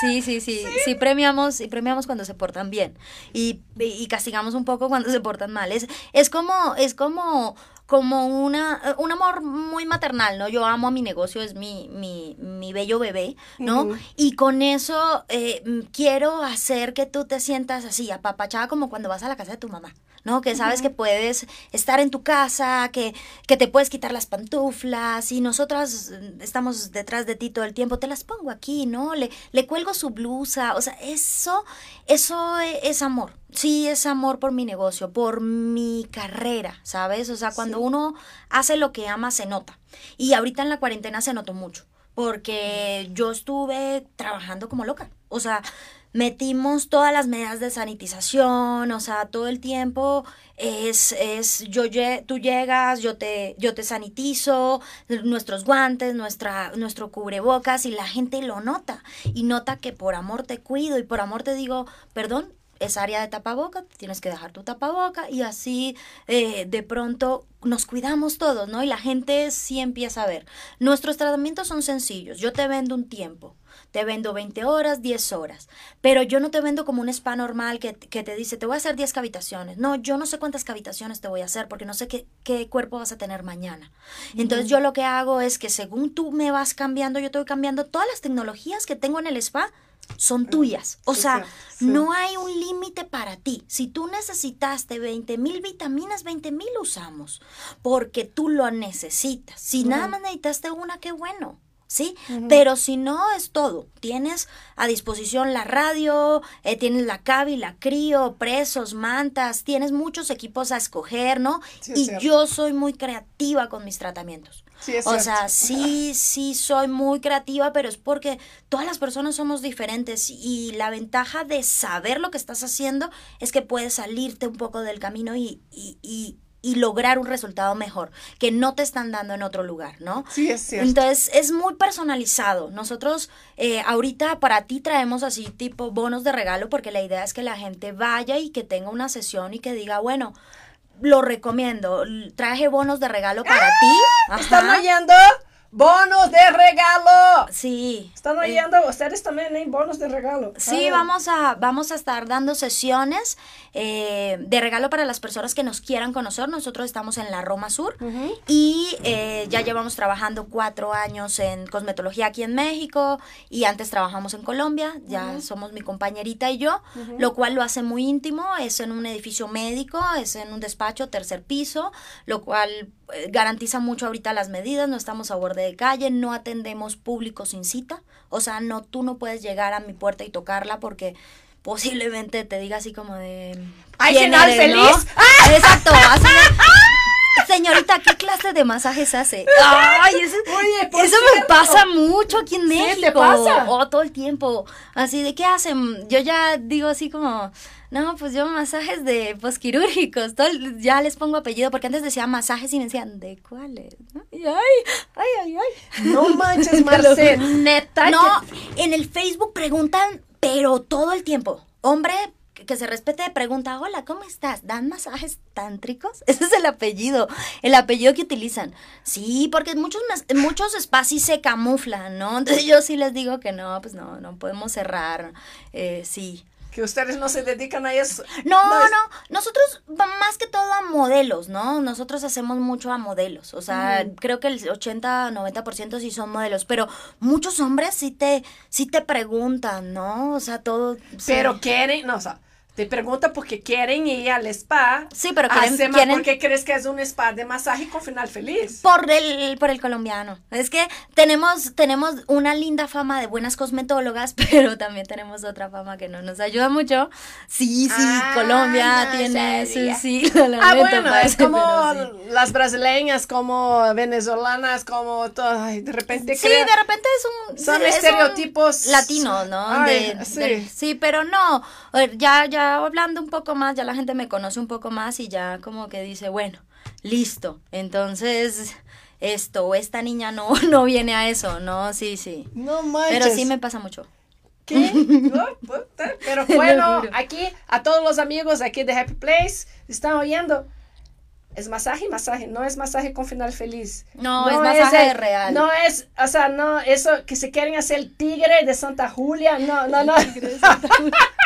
Sí, sí, sí, sí, sí, premiamos, y premiamos cuando se portan bien y, y castigamos un poco cuando se portan mal. Es, es como, es como como una, un amor muy maternal, ¿no? Yo amo a mi negocio, es mi, mi, mi bello bebé, ¿no? Uh -huh. Y con eso eh, quiero hacer que tú te sientas así, apapachada como cuando vas a la casa de tu mamá, ¿no? Que sabes uh -huh. que puedes estar en tu casa, que, que te puedes quitar las pantuflas y nosotras estamos detrás de ti todo el tiempo, te las pongo aquí, ¿no? Le, le cuelgo su blusa, o sea, eso, eso es amor, sí es amor por mi negocio, por mi carrera, ¿sabes? O sea, cuando sí. uno hace lo que ama, se nota. Y ahorita en la cuarentena se notó mucho, porque yo estuve trabajando como loca. O sea, metimos todas las medidas de sanitización, o sea, todo el tiempo es, es yo tú llegas, yo te, yo te sanitizo, nuestros guantes, nuestra, nuestro cubrebocas, y la gente lo nota. Y nota que por amor te cuido y por amor te digo, perdón, es área de tapaboca, tienes que dejar tu tapaboca y así eh, de pronto nos cuidamos todos, ¿no? Y la gente sí empieza a ver. Nuestros tratamientos son sencillos. Yo te vendo un tiempo. Te vendo 20 horas, 10 horas. Pero yo no te vendo como un spa normal que, que te dice, te voy a hacer 10 cavitaciones. No, yo no sé cuántas cavitaciones te voy a hacer porque no sé qué, qué cuerpo vas a tener mañana. Entonces yo lo que hago es que según tú me vas cambiando, yo te voy cambiando todas las tecnologías que tengo en el spa son tuyas. O sea, no hay un límite para ti. Si tú necesitaste 20 mil vitaminas, 20 mil usamos, porque tú lo necesitas. Si nada más necesitaste una, qué bueno. ¿Sí? Pero si no es todo, tienes a disposición la radio, eh, tienes la cabi, la crío, presos, mantas, tienes muchos equipos a escoger, ¿no? y yo soy muy creativa con mis tratamientos o sea, sí, sí soy muy creativa, pero es porque todas las personas somos diferentes y la ventaja de saber lo que estás haciendo es que puedes salirte un poco del camino y, y, y, lograr un resultado mejor que no te están dando en otro lugar, ¿no? Sí, es cierto. Entonces es muy personalizado. Nosotros eh, ahorita para ti traemos así tipo bonos de regalo porque la idea es que la gente vaya y que tenga una sesión y que diga, bueno, lo recomiendo. Traje bonos de regalo para ti. ¡Ah! ¿Están oyendo? ¡Bonos de regalo! Sí. ¿Están eh, oyendo? Ustedes también hay bonos de regalo. Sí, vamos a, vamos a estar dando sesiones eh, de regalo para las personas que nos quieran conocer. Nosotros estamos en la Roma Sur y eh, ya llevamos trabajando cuatro años en cosmetología aquí en México y antes trabajamos en Colombia. Ya somos mi compañerita y yo, lo cual lo hace muy íntimo. Es en un edificio médico, es en un despacho, tercer piso, lo cual garantiza mucho ahorita las medidas. No estamos a borde de calle, no atendemos público sin cita, o sea, no, tú no puedes llegar a mi puerta y tocarla porque posiblemente te diga así como de... ¡Ay, final feliz! Exacto, Señorita, ¿qué clase de masajes hace? Ay, eso, eso me pasa mucho aquí en México. ¿Te pasa? Oh, todo el tiempo. Así de, ¿qué hacen? Yo ya digo así como, no, pues yo masajes de posquirúrgicos, todo, ya les pongo apellido, porque antes decía masajes y me decían, ¿de cuáles? ay, ay, ay, ay. No manches, Marce, neta. No, en el Facebook preguntan, pero todo el tiempo. Hombre, que se respete pregunta, hola, ¿cómo estás? ¿Dan masajes tántricos? Ese es el apellido, el apellido que utilizan. Sí, porque muchos, muchos espacios se camuflan, ¿no? Entonces yo sí les digo que no, pues no, no podemos cerrar, eh, sí que ustedes no se dedican a eso. No, no, nosotros más que todo a modelos, ¿no? Nosotros hacemos mucho a modelos, o sea, creo que el 80, 90% sí son modelos, pero muchos hombres sí te, sí te preguntan, ¿no? O sea, todo... Pero quieren, no, o sea, te pregunta porque quieren ir al spa. Sí, pero quieren, ¿Por qué crees que es un spa de masaje con final feliz? Por el, por el colombiano. Es que tenemos, tenemos una linda fama de buenas cosmetólogas, pero también tenemos otra fama que no nos ayuda mucho. Sí, sí, ah, Colombia tiene, sí, sí. ah, bueno, es como las brasileñas, como venezolanas, como todo, de repente. Sí, de repente es un... Son estereotipos. latinos, ¿no? sí. sí, pero no, ya, ya hablando un poco más, ya la gente me conoce un poco más y ya como que dice, bueno, listo. Entonces, esto, esta niña no, no viene a eso, ¿no? Sí, sí. No manches. Pero sí me pasa mucho. ¿Qué? pero bueno, aquí a todos los amigos aquí de Happy Place, están oyendo. Es masaje masaje, no es masaje con final feliz. No, es masaje real. No es, o sea, no, eso que se quieren hacer el tigre de Santa Julia, no, no, no.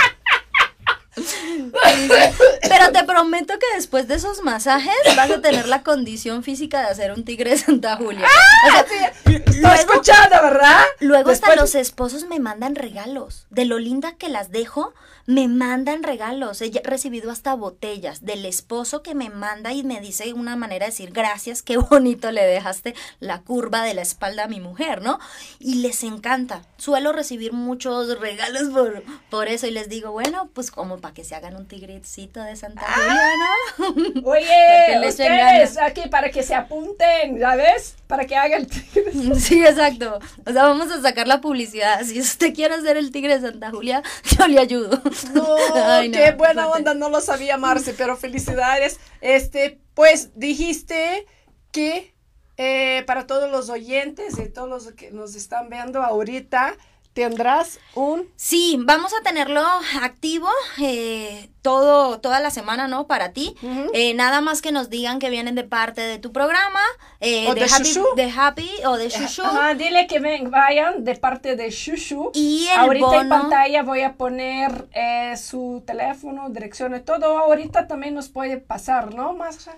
Pero te prometo que después de esos masajes vas a tener la condición física de hacer un tigre de Santa Julia. ¡Ah! luego, ¿verdad? Luego hasta los esposos me mandan regalos. De lo linda que las dejo, me mandan regalos. He recibido hasta botellas del esposo que me manda y me dice una manera de decir gracias, qué bonito le dejaste la curva de la espalda a mi mujer, ¿no? Y les encanta. Suelo recibir muchos regalos por, por eso y les digo, bueno, pues como para que se hagan un tigrecito de Santa Julia, ¿no? Oye, ustedes aquí para que se apunten, ¿sabes? Para que haga el tigre. Sí, exacto. O sea, vamos a sacar la publicidad. Si usted quiere hacer el tigre de Santa Julia, yo le ayudo. No, Ay, no, qué buena onda, no lo sabía Marce, pero felicidades. Este, pues dijiste que eh, para todos los oyentes y todos los que nos están viendo ahorita, tendrás un Sí, vamos a tenerlo activo eh, todo, toda la semana, ¿no? Para ti. Eh, nada más que nos digan que vienen de parte de tu programa, eh, O de Happy, Shushu. de Happy o de Shushu. Ajá, dile que ven, vayan de parte de Shushu. Y el Ahorita en pantalla voy a poner eh, su teléfono, direcciones, todo. Ahorita también nos puede pasar, ¿no? Más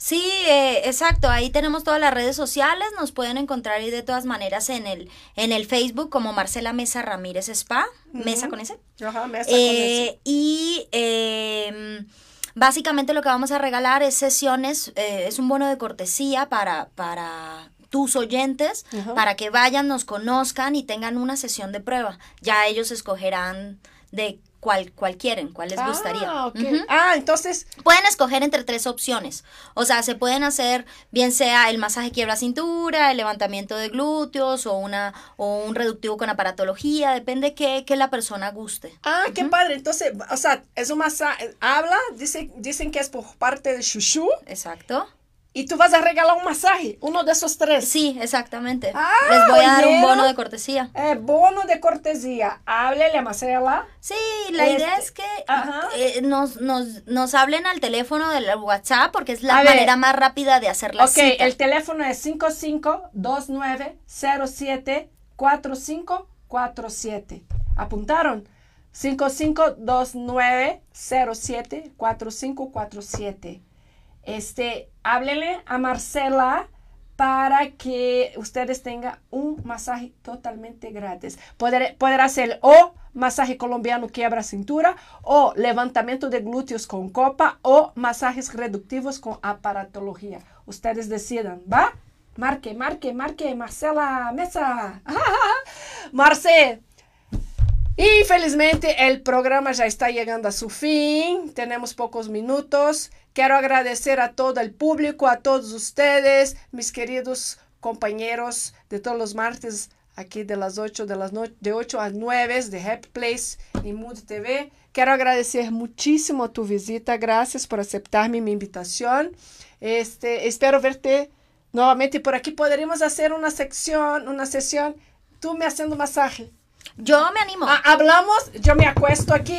Sí, eh, exacto. Ahí tenemos todas las redes sociales. Nos pueden encontrar ahí de todas maneras en el, en el Facebook como Marcela Mesa Ramírez Spa. Mesa con ese. Ajá, me está con ese. Eh, y eh, básicamente lo que vamos a regalar es sesiones, eh, es un bono de cortesía para, para tus oyentes, para que vayan, nos conozcan y tengan una sesión de prueba. Ya ellos escogerán de cuál, cuál quieren, cuál les gustaría. Ah. Ah, entonces, Pueden escoger entre tres opciones. O sea, se pueden hacer bien sea el masaje quiebra cintura, el levantamiento de glúteos o una o un reductivo con aparatología, depende que, que la persona guste. ah, qué padre. Entonces, o sea, es un masaje, habla, dice, dicen que es por parte de Shushu Exacto. Y tú vas a regalar un masaje, uno de esos tres. Sí, exactamente. Ah, Les voy a dar un bono de cortesía. Eh, bono de cortesía. Háblele a Marcela. Sí, la Este, idea es que eh, nos, nos, nos hablen al teléfono del WhatsApp porque es la A ver. manera más rápida de hacer la ok, cita. el teléfono es 5529074547. ¿Apuntaron? 5529074547. Este, háblele a Marcela para que ustedes tengan un masaje totalmente gratis. Poder, poder hacer o masaje colombiano quiebra cintura o levantamiento de glúteos con copa o masajes reductivos con aparatología. Ustedes decidan, ¿va? Marque, marque, marque, Marcela Mesa. Marce, y felizmente el programa ya está llegando a su fin. Tenemos pocos minutos. Quiero agradecer a todo el público, a todos ustedes, mis queridos compañeros de todos los martes aquí de las 8 de las no- de 8 a 9 de Happy Place y Mood TV. Quiero agradecer muchísimo tu visita. Gracias por aceptarme mi invitación. Este, espero verte nuevamente por aquí. Podríamos hacer una sección, una sesión, tú me haciendo masaje. Yo me animo. Ah, hablamos, yo me acuesto aquí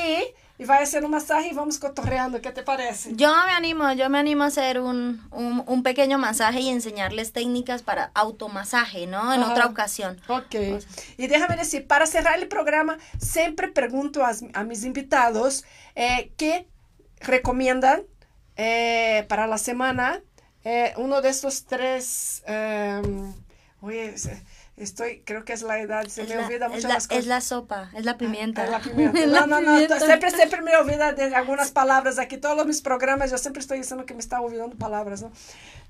y va a hacer un masaje y vamos cotorreando. ¿Qué te parece? Yo me animo, yo me animo a hacer un, un, un pequeño masaje y enseñarles técnicas para automasaje, ¿no? En Ajá. otra ocasión. Ok. Y déjame decir, para cerrar el programa, siempre pregunto a, a mis invitados eh, qué recomiendan eh, para la semana eh, uno de estos tres. oye, se- estoy, creo que es la edad, se Es me la, olvida muchas la- las cosas. es la sopa, es la pimienta. Ah, la pimienta. Es la No, no, no, pimienta. siempre, siempre me olvida de algunas palabras aquí. Todos mis programas yo siempre estoy diciendo que me está olvidando palabras, ¿no?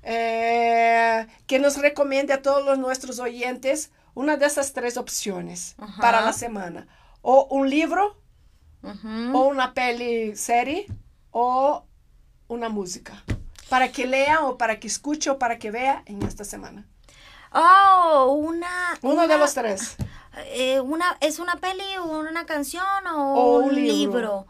Eh, que nos recomiende a todos los nuestros oyentes una de esas tres opciones Ajá. para la semana. O un libro, Ujú. o una peli serie, o una música. Para que lea o para que escuche o para que vea en esta semana. Oh, una. Uno de una- los tres. eh, una, ¿Es una peli o una canción o, O un, un libro. libro?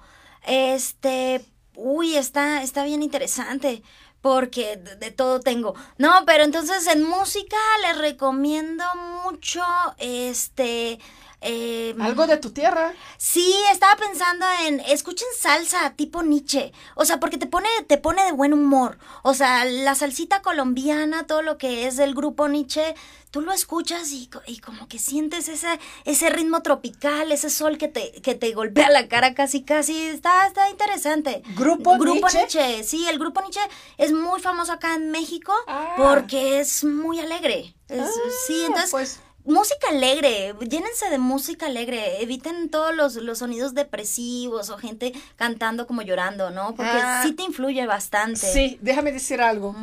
Este, uy, está, está bien interesante porque de, de todo tengo. No, pero entonces en música les recomiendo mucho, este... eh, Algo de tu tierra. Sí, estaba pensando en escuchen salsa tipo Nietzsche, o sea, porque te pone te pone de buen humor. O sea, la salsita colombiana, todo lo que es del grupo Nietzsche, tú lo escuchas y, y como que sientes ese ese ritmo tropical, ese sol que te que te golpea la cara casi casi, está está interesante. ¿Grupo Grupo Nietzsche? sí, el grupo Nietzsche es muy famoso acá en México Ah. porque es muy alegre. Es- Ah, sí, entonces pues. Música alegre, llénense de música alegre, eviten todos los, los sonidos depresivos o gente cantando como llorando, ¿no? Porque Ah. sí te influye bastante. Sí, déjame decir algo.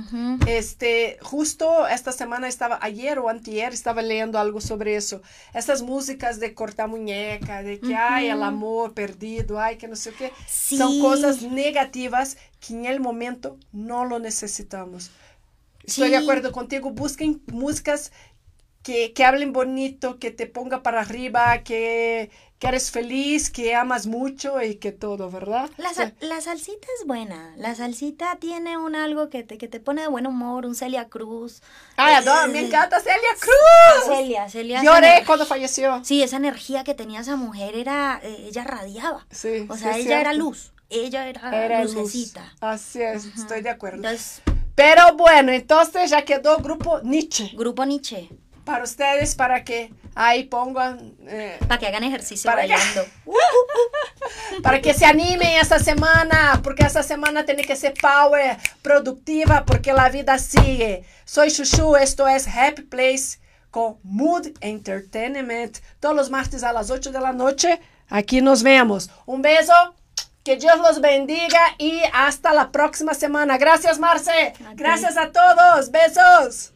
Este, justo esta semana estaba, ayer o antier, estaba leyendo algo sobre eso. Estas músicas de cortar muñeca, de que hay el amor perdido, ay, que no sé qué, Sí. son cosas negativas que en el momento no lo necesitamos. Estoy de acuerdo contigo, busquen músicas que, que hablen bonito, que te ponga para arriba, que, que eres feliz, que amas mucho y que todo, ¿verdad? La, sal- la salsita es buena. La salsita tiene un algo que te, que te pone de buen humor, un Celia Cruz. Ay, adoro, me encanta Celia Cruz. Celia, Celia. Lloré cuando falleció. Sí, esa energía que tenía esa mujer era, eh, ella radiaba. Sí, O sea, ella era luz. Ella era, Era luz. Así es, estoy de acuerdo. Entonces, Pero bueno, entonces ya quedó grupo Nietzsche grupo Nietzsche. Para ustedes, para que ahí pongan, eh, Para que hagan ejercicio Para que- bailando. para que se animen esta semana, porque esta semana tiene que ser power, productiva, porque la vida sigue. Soy Chuchu, esto es Happy Place con Mood Entertainment, todos los martes a las 8 de la noche. Aquí nos vemos. Un beso. Que Dios los bendiga y hasta la próxima semana. Gracias, Marce. Gracias a todos. Besos.